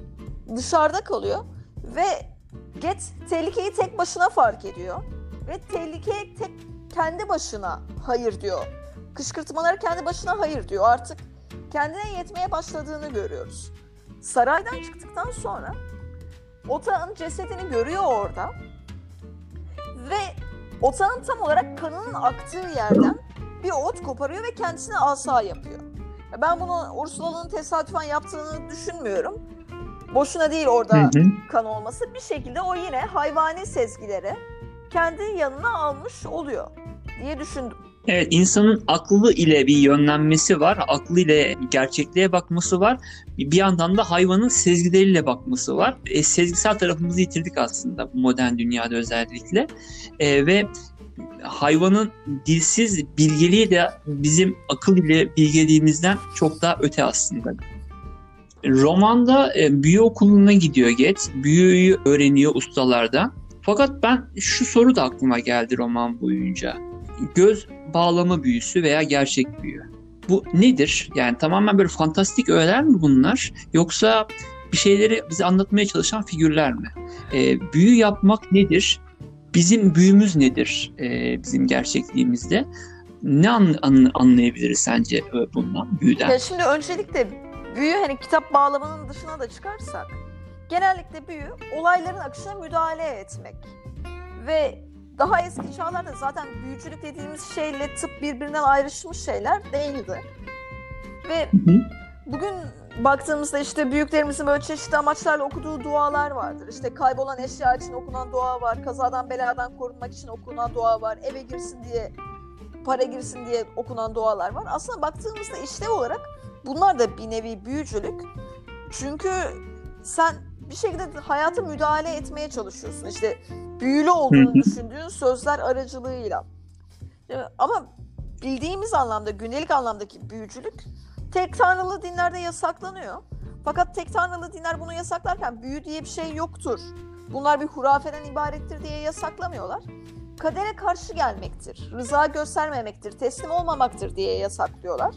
dışarıda kalıyor. Ve Get tehlikeyi tek başına fark ediyor. Ve tehlikeye tek kendi başına hayır diyor. Kışkırtmaları kendi başına hayır diyor. Artık kendine yetmeye başladığını görüyoruz. Saraydan çıktıktan sonra Otağın cesedini görüyor orada. Ve Otağın tam olarak kanının aktığı yerden bir ot koparıyor ve kendisine asa yapıyor. Ben bunu Ursula'nın tesadüfen yaptığını düşünmüyorum. Boşuna değil orada Hı hı. kan olması. Bir şekilde o yine hayvani sezgileri kendi yanına almış oluyor diye düşündüm. Evet insanın aklı ile bir yönlenmesi var. Aklı ile gerçekliğe bakması var. Bir yandan da hayvanın sezgileriyle bakması var. E, sezgisel tarafımızı yitirdik aslında bu modern dünyada özellikle. E, ve hayvanın dilsiz bilgeliği de bizim akıl ile bilgeliğimizden çok daha öte aslında. Romanda e, büyü okuluna gidiyor Get. Büyüyü öğreniyor ustalardan. Fakat ben şu soru da aklıma geldi roman boyunca. Göz bağlama büyüsü veya gerçek büyü. Bu nedir? Yani tamamen böyle fantastik öğeler mi bunlar? Yoksa bir şeyleri bize anlatmaya çalışan figürler mi? E, büyü yapmak nedir? Bizim büyümüz nedir e, bizim gerçekliğimizde? Ne an, an- anlayabiliriz sence e, bundan, büyüden? Ya şimdi öncelikle büyü hani kitap bağlamının dışına da çıkarsak genellikle büyü olayların akışına müdahale etmek. Ve daha eski çağlarda zaten büyücülük dediğimiz şeyle tıp birbirinden ayrışmış şeyler değildi. Ve bugün baktığımızda işte büyüklerimizin böyle çeşitli amaçlarla okuduğu dualar vardır. İşte kaybolan eşya için okunan dua var, kazadan beladan korunmak için okunan dua var, eve girsin diye, para girsin diye okunan dualar var. Aslında baktığımızda işlev olarak bunlar da bir nevi büyücülük. Çünkü sen bir şekilde hayata müdahale etmeye çalışıyorsun. İşte büyülü olduğunu düşündüğün sözler aracılığıyla. Ama bildiğimiz anlamda, gündelik anlamdaki büyücülük tek tanrılı dinlerde yasaklanıyor. Fakat tek tanrılı dinler bunu yasaklarken büyü diye bir şey yoktur. Bunlar bir hurafeden ibarettir diye yasaklamıyorlar. Kadere karşı gelmektir, rıza göstermemektir, teslim olmamaktır diye yasaklıyorlar.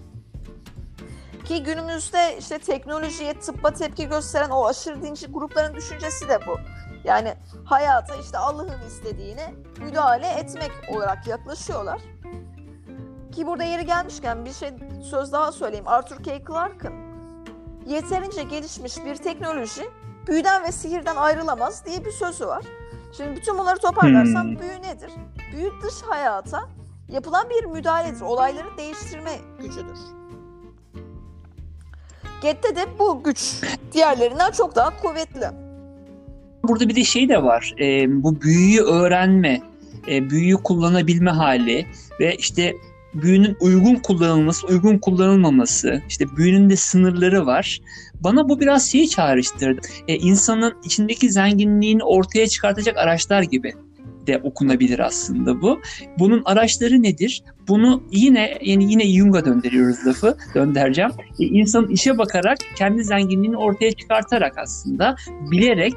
Ki günümüzde işte teknolojiye, tıbba tepki gösteren o aşırı dinci grupların düşüncesi de bu. Yani hayata işte Allah'ın istediğine müdahale etmek olarak yaklaşıyorlar. Ki burada yeri gelmişken bir şey söz daha söyleyeyim. Arthur K. Clarke'ın yeterince gelişmiş bir teknoloji büyüden ve sihirden ayrılamaz diye bir sözü var. Şimdi bütün bunları toparlarsam hmm. büyü nedir? Büyü dış hayata yapılan bir müdahaledir. Olayları değiştirme gücüdür. Get'te de bu güç diğerlerinden çok daha kuvvetli. Burada bir de şey de var. E, bu büyüyü öğrenme, e, büyüyü kullanabilme hali ve işte büyünün uygun kullanılması, uygun kullanılmaması, işte büyünün de sınırları var. Bana bu biraz şeyi çağrıştırdı. E, insanın içindeki zenginliğini ortaya çıkartacak araçlar gibi de okunabilir aslında bu. Bunun araçları nedir? Bunu yine yani yine Jung'a döndürüyoruz lafı, döndereceğim. E, insanın işe bakarak kendi zenginliğini ortaya çıkartarak aslında bilerek,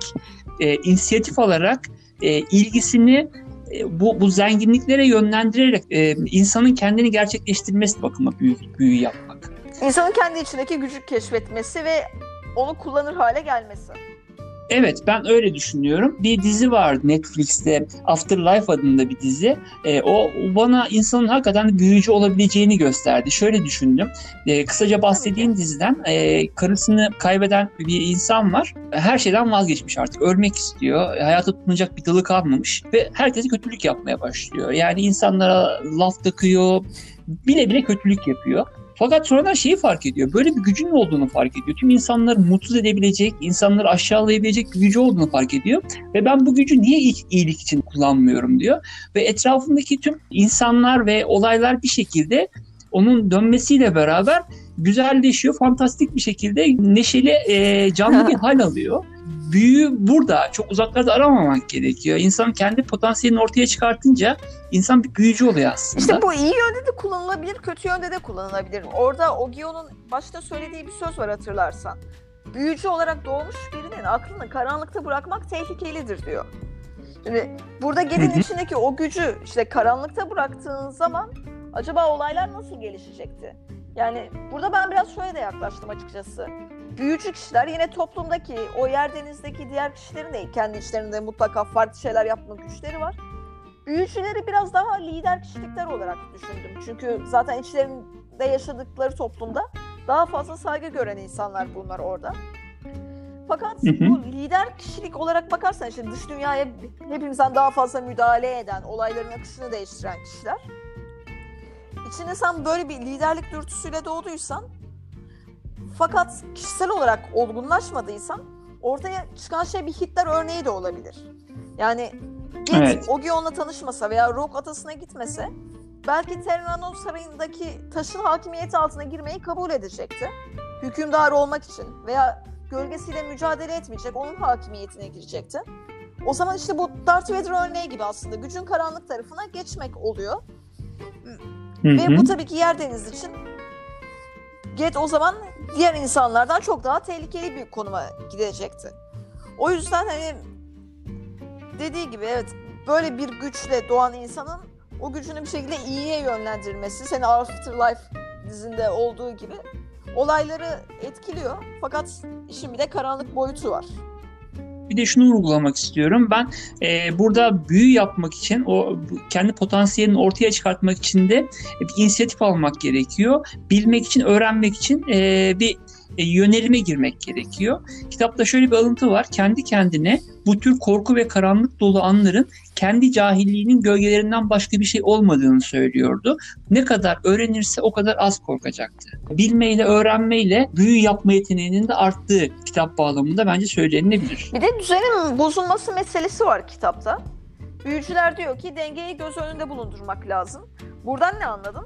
e, inisiyatif alarak e, ilgisini e, bu, bu zenginliklere yönlendirerek e, insanın kendini gerçekleştirmesi bakıma büyü, büyü yapmak. İnsanın kendi içindeki gücü keşfetmesi ve onu kullanır hale gelmesi. Evet ben öyle düşünüyorum. Bir dizi vardı Netflix'te Afterlife adında bir dizi. E, o bana insanın hakikaten büyücü olabileceğini gösterdi. Şöyle düşündüm. E, kısaca bahsettiğim diziden e, karısını kaybeden bir insan var. Her şeyden vazgeçmiş artık. Ölmek istiyor. Hayata tutunacak bir dalı kalmamış. Ve herkese kötülük yapmaya başlıyor. Yani insanlara laf takıyor. Bile bile kötülük yapıyor. Fakat sonradan şeyi fark ediyor. Böyle bir gücün olduğunu fark ediyor. Tüm insanları mutsuz edebilecek, insanları aşağılayabilecek bir gücü olduğunu fark ediyor. Ve ben bu gücü niye iyilik için kullanmıyorum diyor. Ve etrafındaki tüm insanlar ve olaylar bir şekilde onun dönmesiyle beraber güzelleşiyor. Fantastik bir şekilde neşeli, e, canlı bir hal alıyor büyüyü burada çok uzaklarda aramamak gerekiyor. İnsan kendi potansiyelini ortaya çıkartınca insan bir büyücü oluyor aslında. İşte bu iyi yönde de kullanılabilir, kötü yönde de kullanılabilir. Orada Ogio'nun başta söylediği bir söz var hatırlarsan. Büyücü olarak doğmuş birinin aklını karanlıkta bırakmak tehlikelidir diyor. Şimdi burada gelin içindeki o gücü işte karanlıkta bıraktığın zaman acaba olaylar nasıl gelişecekti? Yani burada ben biraz şöyle de yaklaştım açıkçası büyücü kişiler yine toplumdaki o yer denizdeki diğer kişilerin de kendi içlerinde mutlaka farklı şeyler yapma güçleri var. Büyücüleri biraz daha lider kişilikler olarak düşündüm. Çünkü zaten içlerinde yaşadıkları toplumda daha fazla saygı gören insanlar bunlar orada. Fakat hı hı. bu lider kişilik olarak bakarsan işte dış dünyaya hepimizden daha fazla müdahale eden, olayların akışını değiştiren kişiler. İçinde sen böyle bir liderlik dürtüsüyle doğduysan fakat kişisel olarak olgunlaşmadıysan ortaya çıkan şey bir Hitler örneği de olabilir. Yani Git evet. Ogion'la tanışmasa veya Rock atasına gitmese belki Terranov Sarayı'ndaki taşın hakimiyeti altına girmeyi kabul edecekti. Hükümdar olmak için veya gölgesiyle mücadele etmeyecek, onun hakimiyetine girecekti. O zaman işte bu Darth Vader örneği gibi aslında gücün karanlık tarafına geçmek oluyor. Hı hı. Ve bu tabii ki yer deniz için Get o zaman diğer insanlardan çok daha tehlikeli bir konuma gidecekti. O yüzden hani dediği gibi evet böyle bir güçle doğan insanın o gücünü bir şekilde iyiye yönlendirmesi, seni Afterlife dizinde olduğu gibi olayları etkiliyor. Fakat işin bir de karanlık boyutu var. Bir de şunu vurgulamak istiyorum. Ben e, burada büyü yapmak için, o kendi potansiyelini ortaya çıkartmak için de bir inisiyatif almak gerekiyor. Bilmek için, öğrenmek için e, bir yönelime girmek gerekiyor. Kitapta şöyle bir alıntı var. Kendi kendine bu tür korku ve karanlık dolu anların kendi cahilliğinin gölgelerinden başka bir şey olmadığını söylüyordu. Ne kadar öğrenirse o kadar az korkacaktı. Bilmeyle, öğrenmeyle büyü yapma yeteneğinin de arttığı kitap bağlamında bence söylenilebilir. Bir de düzenin bozulması meselesi var kitapta. Büyücüler diyor ki dengeyi göz önünde bulundurmak lazım. Buradan ne anladın?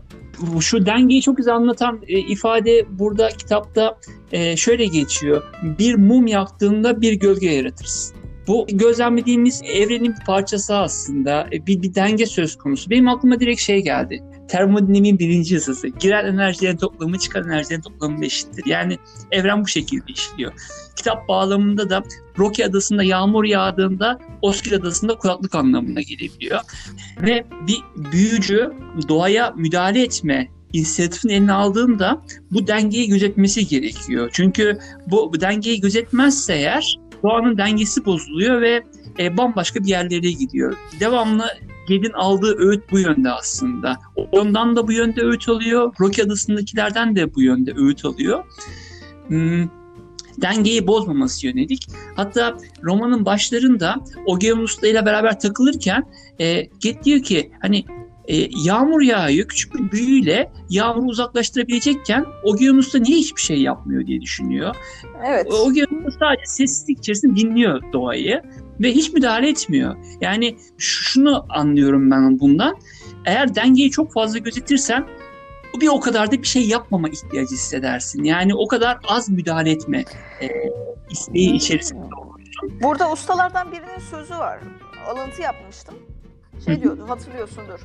Şu dengeyi çok güzel anlatan e, ifade burada kitapta e, şöyle geçiyor. Bir mum yaktığında bir gölge yaratırsın. Bu gözlemlediğimiz evrenin bir parçası aslında. E, bir, bir denge söz konusu. Benim aklıma direkt şey geldi. Termodinamiğin birinci yasası. Giren enerjilerin toplamı çıkan enerjilerin toplamı eşittir. Yani evren bu şekilde işliyor. Kitap bağlamında da Rocky Adası'nda yağmur yağdığında Oskil Adası'nda kulaklık anlamına gelebiliyor. Ve bir büyücü doğaya müdahale etme inisiyatifin eline aldığında bu dengeyi gözetmesi gerekiyor. Çünkü bu, bu dengeyi gözetmezse eğer doğanın dengesi bozuluyor ve e, bambaşka bir yerlere gidiyor. Devamlı Ged'in aldığı öğüt bu yönde aslında. Ondan da bu yönde öğüt alıyor. Rocky Adası'ndakilerden de bu yönde öğüt alıyor. Hmm, dengeyi bozmaması yönelik. Hatta romanın başlarında Ogeonus'la ile beraber takılırken e, Ged diyor ki hani e, yağmur yağıyor. Küçük bir büyüyle yağmuru uzaklaştırabilecekken Ogeonus da niye hiçbir şey yapmıyor diye düşünüyor. Evet. Ogeonus sadece sessizlik içerisinde dinliyor doğayı ve hiç müdahale etmiyor. Yani şunu anlıyorum ben bundan. Eğer dengeyi çok fazla gözetirsen bir o kadar da bir şey yapmama ihtiyacı hissedersin. Yani o kadar az müdahale etme e, isteği içerisinde olursun. Burada ustalardan birinin sözü var. Alıntı yapmıştım. Şey diyordu hatırlıyorsundur.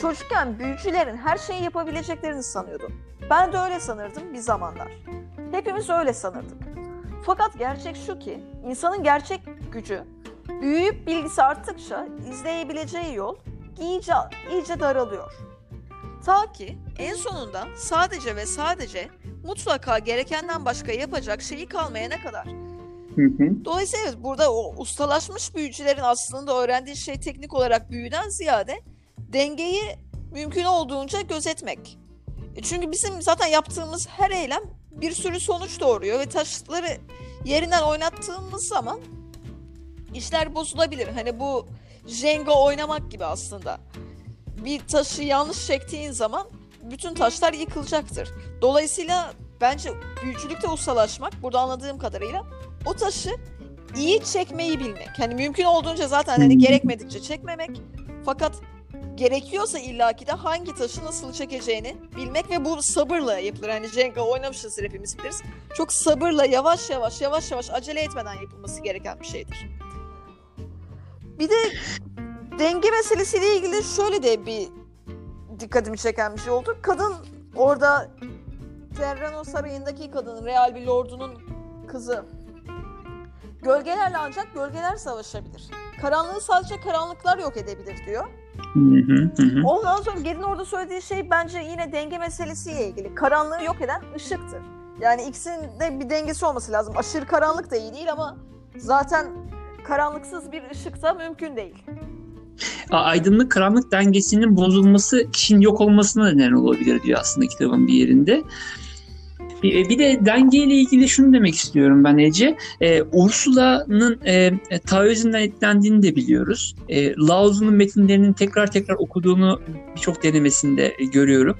Çocukken büyücülerin her şeyi yapabileceklerini sanıyordum. Ben de öyle sanırdım bir zamanlar. Hepimiz öyle sanırdık. Fakat gerçek şu ki insanın gerçek gücü büyüyüp bilgisi arttıkça izleyebileceği yol iyice, iyice daralıyor. Ta ki en sonunda sadece ve sadece mutlaka gerekenden başka yapacak şeyi kalmayana kadar. Hı hı. Dolayısıyla evet burada o ustalaşmış büyücülerin aslında öğrendiği şey teknik olarak büyüden ziyade dengeyi mümkün olduğunca gözetmek. E çünkü bizim zaten yaptığımız her eylem bir sürü sonuç doğuruyor ve taşları yerinden oynattığımız zaman işler bozulabilir. Hani bu Jenga oynamak gibi aslında. Bir taşı yanlış çektiğin zaman bütün taşlar yıkılacaktır. Dolayısıyla bence büyücülükte ustalaşmak burada anladığım kadarıyla o taşı iyi çekmeyi bilmek. Hani mümkün olduğunca zaten hani gerekmedikçe çekmemek. Fakat gerekiyorsa illaki de hangi taşı nasıl çekeceğini bilmek ve bu sabırla yapılır. Hani Jenga oynamışız hepimiz biliriz. Çok sabırla yavaş yavaş yavaş yavaş acele etmeden yapılması gereken bir şeydir. Bir de denge meselesiyle ilgili şöyle de bir dikkatimi çeken bir şey oldu. Kadın orada Terrano Sarayı'ndaki kadın, real bir lordunun kızı. Gölgelerle ancak gölgeler savaşabilir. Karanlığı sadece karanlıklar yok edebilir diyor. Hı hı hı. Ondan sonra Ged'in orada söylediği şey bence yine denge meselesiyle ilgili. Karanlığı yok eden ışıktır. Yani ikisinin de bir dengesi olması lazım. Aşırı karanlık da iyi değil ama zaten karanlıksız bir ışık da mümkün değil. aydınlık karanlık dengesinin bozulması kişinin yok olmasına neden olabilir diyor aslında kitabın bir yerinde. Bir bir de dengeyle ilgili şunu demek istiyorum ben Ece. Ee, Ursula'nın e, Taoizm'den etkilendiğini de biliyoruz. E, Lao metinlerinin tekrar tekrar okuduğunu birçok denemesinde e, görüyorum.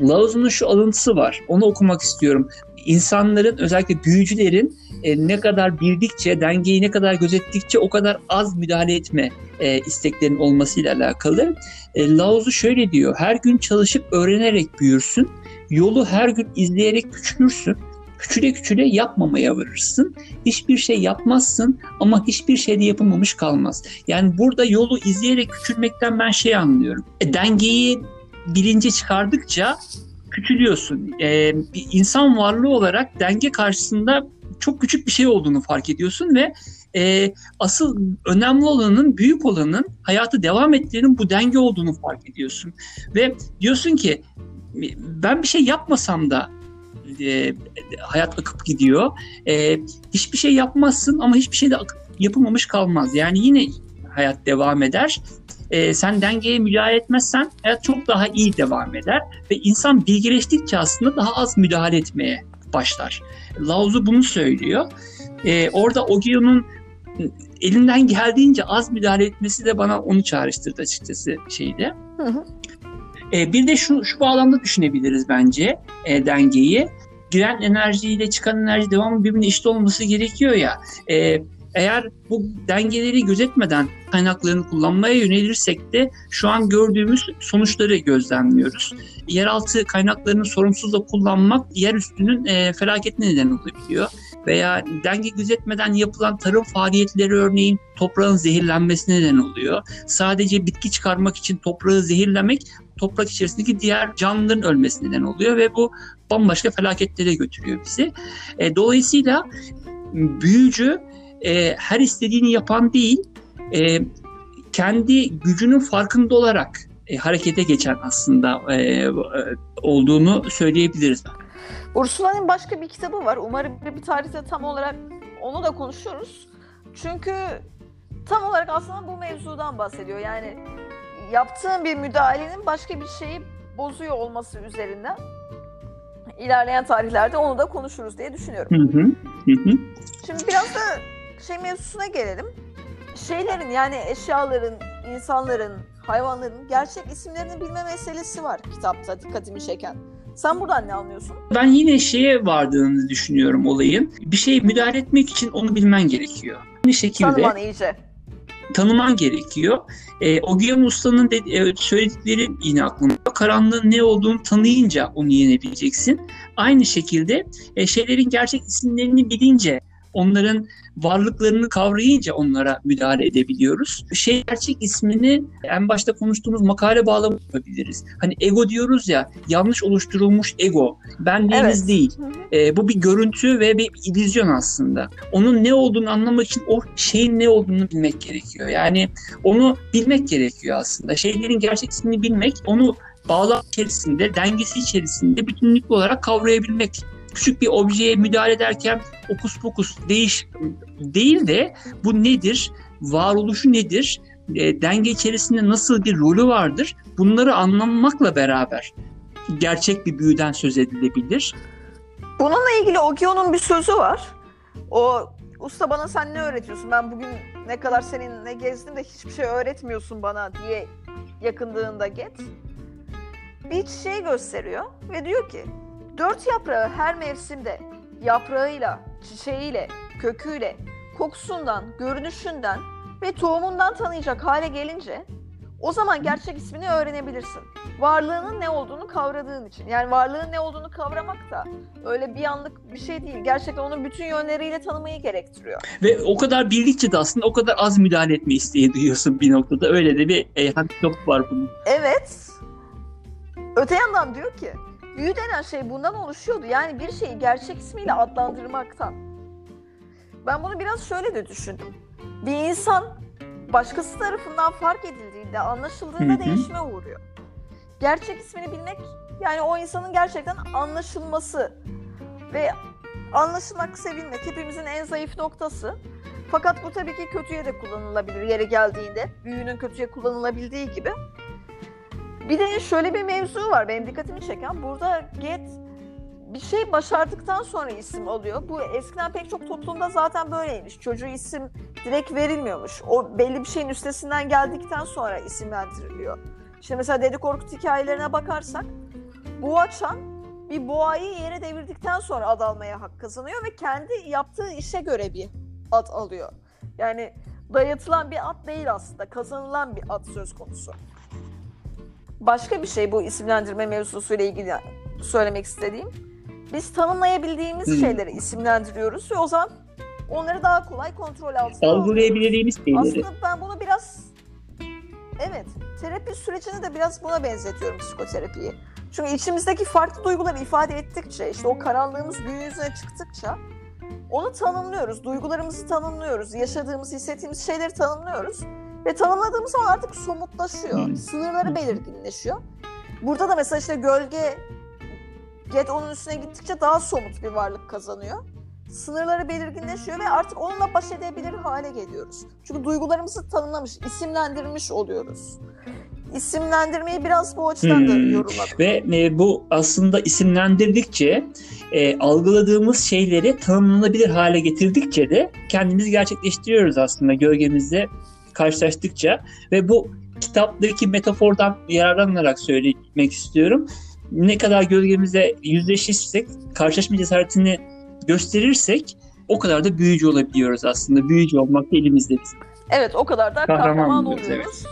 Lao şu alıntısı var. Onu okumak istiyorum. İnsanların özellikle büyücülerin e, ne kadar bildikçe, dengeyi ne kadar gözettikçe o kadar az müdahale etme e, isteklerinin olmasıyla alakalı. E, Lao şöyle diyor. Her gün çalışıp öğrenerek büyürsün. Yolu her gün izleyerek küçülürsün. Küçüle küçüle yapmamaya varırsın. Hiçbir şey yapmazsın ama hiçbir şey de yapılmamış kalmaz. Yani burada yolu izleyerek küçülmekten ben şey anlıyorum. E, dengeyi bilince çıkardıkça küçülüyorsun. E, bir insan varlığı olarak denge karşısında çok küçük bir şey olduğunu fark ediyorsun ve e, asıl önemli olanın, büyük olanın hayatı devam ettiğinin bu denge olduğunu fark ediyorsun. Ve diyorsun ki ben bir şey yapmasam da e, hayat akıp gidiyor. E, hiçbir şey yapmazsın ama hiçbir şey de akıp, yapılmamış kalmaz. Yani yine hayat devam eder. E, sen dengeye müdahale etmezsen hayat çok daha iyi devam eder. Ve insan bilgileştikçe aslında daha az müdahale etmeye başlar. Lao Tzu bunu söylüyor. E, orada Ogio'nun elinden geldiğince az müdahale etmesi de bana onu çağrıştırdı açıkçası şeyde. Hı hı. E, bir de şu, şu bağlamda düşünebiliriz bence e, dengeyi. Giren enerjiyle çıkan enerji devamlı birbirine eşit olması gerekiyor ya. E, Eğer bu dengeleri gözetmeden kaynaklarını kullanmaya yönelirsek de şu an gördüğümüz sonuçları gözlemliyoruz. Yeraltı kaynaklarını sorumsuzla kullanmak yer üstünün e, felaketine neden olabiliyor. Veya denge gözetmeden yapılan tarım faaliyetleri örneğin toprağın zehirlenmesine neden oluyor. Sadece bitki çıkarmak için toprağı zehirlemek toprak içerisindeki diğer canlıların ölmesine neden oluyor ve bu bambaşka felaketlere götürüyor bizi. E, dolayısıyla büyücü e, her istediğini yapan değil, e, kendi gücünün farkında olarak e, harekete geçen aslında e, e, olduğunu söyleyebiliriz. Ursula'nın başka bir kitabı var. Umarım bir tarihte tam olarak onu da konuşuyoruz. Çünkü tam olarak aslında bu mevzudan bahsediyor. Yani yaptığın bir müdahalenin başka bir şeyi bozuyor olması üzerinden ilerleyen tarihlerde onu da konuşuruz diye düşünüyorum. Hı hı. Hı hı. Şimdi biraz da şey mevzusuna gelelim. Şeylerin yani eşyaların, insanların, hayvanların gerçek isimlerini bilme meselesi var kitapta dikkatimi çeken. Sen buradan ne anlıyorsun? Ben yine şeye vardığını düşünüyorum olayın. Bir şey müdahale etmek için onu bilmen gerekiyor. Aynı şekilde Tanıman iyice. tanıman gerekiyor. E, Ogiyan Usta'nın de, e, söyledikleri yine aklımda. Karanlığın ne olduğunu tanıyınca onu yenebileceksin. Aynı şekilde e, şeylerin gerçek isimlerini bilince onların varlıklarını kavrayınca onlara müdahale edebiliyoruz. Şey gerçek ismini en başta konuştuğumuz makale bağlamı yapabiliriz. Hani ego diyoruz ya yanlış oluşturulmuş ego. Benliğimiz Evet. değil. E, bu bir görüntü ve bir illüzyon aslında. Onun ne olduğunu anlamak için o şeyin ne olduğunu bilmek gerekiyor. Yani onu bilmek gerekiyor aslında. Şeylerin gerçek ismini bilmek, onu bağlam içerisinde, dengesi içerisinde bütünlüklü olarak kavrayabilmek. Küçük bir objeye müdahale ederken okus pokus değiş değil de bu nedir, varoluşu nedir, e, denge içerisinde nasıl bir rolü vardır bunları anlamakla beraber gerçek bir büyüden söz edilebilir. Bununla ilgili Ogio'nun bir sözü var. O usta bana sen ne öğretiyorsun? Ben bugün ne kadar seninle gezdim de hiçbir şey öğretmiyorsun bana diye yakındığında Get. Bir çiçeği gösteriyor ve diyor ki dört yaprağı her mevsimde yaprağıyla, çiçeğiyle, köküyle, kokusundan, görünüşünden ve tohumundan tanıyacak hale gelince o zaman gerçek ismini öğrenebilirsin. Varlığının ne olduğunu kavradığın için. Yani varlığın ne olduğunu kavramak da öyle bir anlık bir şey değil. Gerçekten onun bütün yönleriyle tanımayı gerektiriyor. Ve o kadar bildikçe de aslında o kadar az müdahale etme isteği duyuyorsun bir noktada. Öyle de bir e, handikap var bunun. Evet. Öte yandan diyor ki büyü denen şey bundan oluşuyordu. Yani bir şeyi gerçek ismiyle adlandırmaktan. Ben bunu biraz şöyle de düşündüm. Bir insan başkası tarafından fark edildiğinde, anlaşıldığında Hı hı. değişime uğruyor. Gerçek ismini bilmek yani o insanın gerçekten anlaşılması ve anlaşılmak, sevilmek hepimizin en zayıf noktası. Fakat bu tabii ki kötüye de kullanılabilir yeri geldiğinde. Büyünün kötüye kullanılabildiği gibi. Bir de şöyle bir mevzu var benim dikkatimi çeken. Burada Get bir şey başardıktan sonra isim alıyor. Bu eskiden pek çok toplumda zaten böyleymiş. Çocuğu isim direkt verilmiyormuş. O belli bir şeyin üstesinden geldikten sonra isimlendiriliyor. İşte mesela Dede Korkut hikayelerine bakarsak Boğaçan bir boğayı yere devirdikten sonra ad almaya hak kazanıyor ve kendi yaptığı işe göre bir ad alıyor. Yani dayatılan bir ad değil aslında, kazanılan bir ad söz konusu. Başka bir şey bu isimlendirme mevzusuyla ilgili söylemek istediğim. Biz tanımlayabildiğimiz Hı. şeyleri isimlendiriyoruz ve o zaman onları daha kolay kontrol altına alıyoruz. Algılayabildiğimiz şeyleri. Aslında ben bunu biraz evet terapi sürecini de biraz buna benzetiyorum psikoterapiyi. Çünkü içimizdeki farklı duyguları ifade ettikçe işte o karanlığımız gün yüzüne çıktıkça onu tanımlıyoruz. Duygularımızı tanımlıyoruz. Yaşadığımız, hissettiğimiz şeyleri tanımlıyoruz. Ve tanımladığımız zaman artık somutlaşıyor. Hmm. Sınırları belirginleşiyor. Burada da mesela işte gölge Get onun üstüne gittikçe daha somut bir varlık kazanıyor. Sınırları belirginleşiyor ve artık onunla baş edebilir hale geliyoruz. Çünkü duygularımızı tanımlamış, isimlendirmiş oluyoruz. İsimlendirmeyi biraz bu açıdan da Hmm. yorumladım. Ve e, bu aslında isimlendirdikçe e, algıladığımız şeyleri tanımlanabilir hale getirdikçe de kendimizi gerçekleştiriyoruz aslında gölgemizle karşılaştıkça. Ve bu kitaptaki metafordan yararlanarak söylemek istiyorum. Ne kadar gölgemize yüzleşirsek, karşılaşma cesaretini gösterirsek o kadar da büyücü olabiliyoruz aslında. Büyücü olmak da elimizde bizim. Evet o kadar da Kahraman kahraman, oluyoruz, oluyoruz.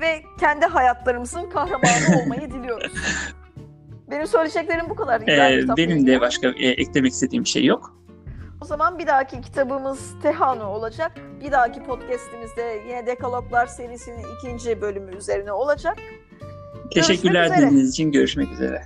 Ve kendi hayatlarımızın kahramanı olmayı diliyoruz. Benim söyleyeceklerim bu kadar. Ee, benim de başka e, eklemek istediğim şey yok. O zaman bir dahaki kitabımız Tehano olacak. Bir dahaki podcastimizde yine Dekaloglar serisinin ikinci bölümü üzerine olacak. Teşekkürler dinlediğiniz için. Görüşmek üzere.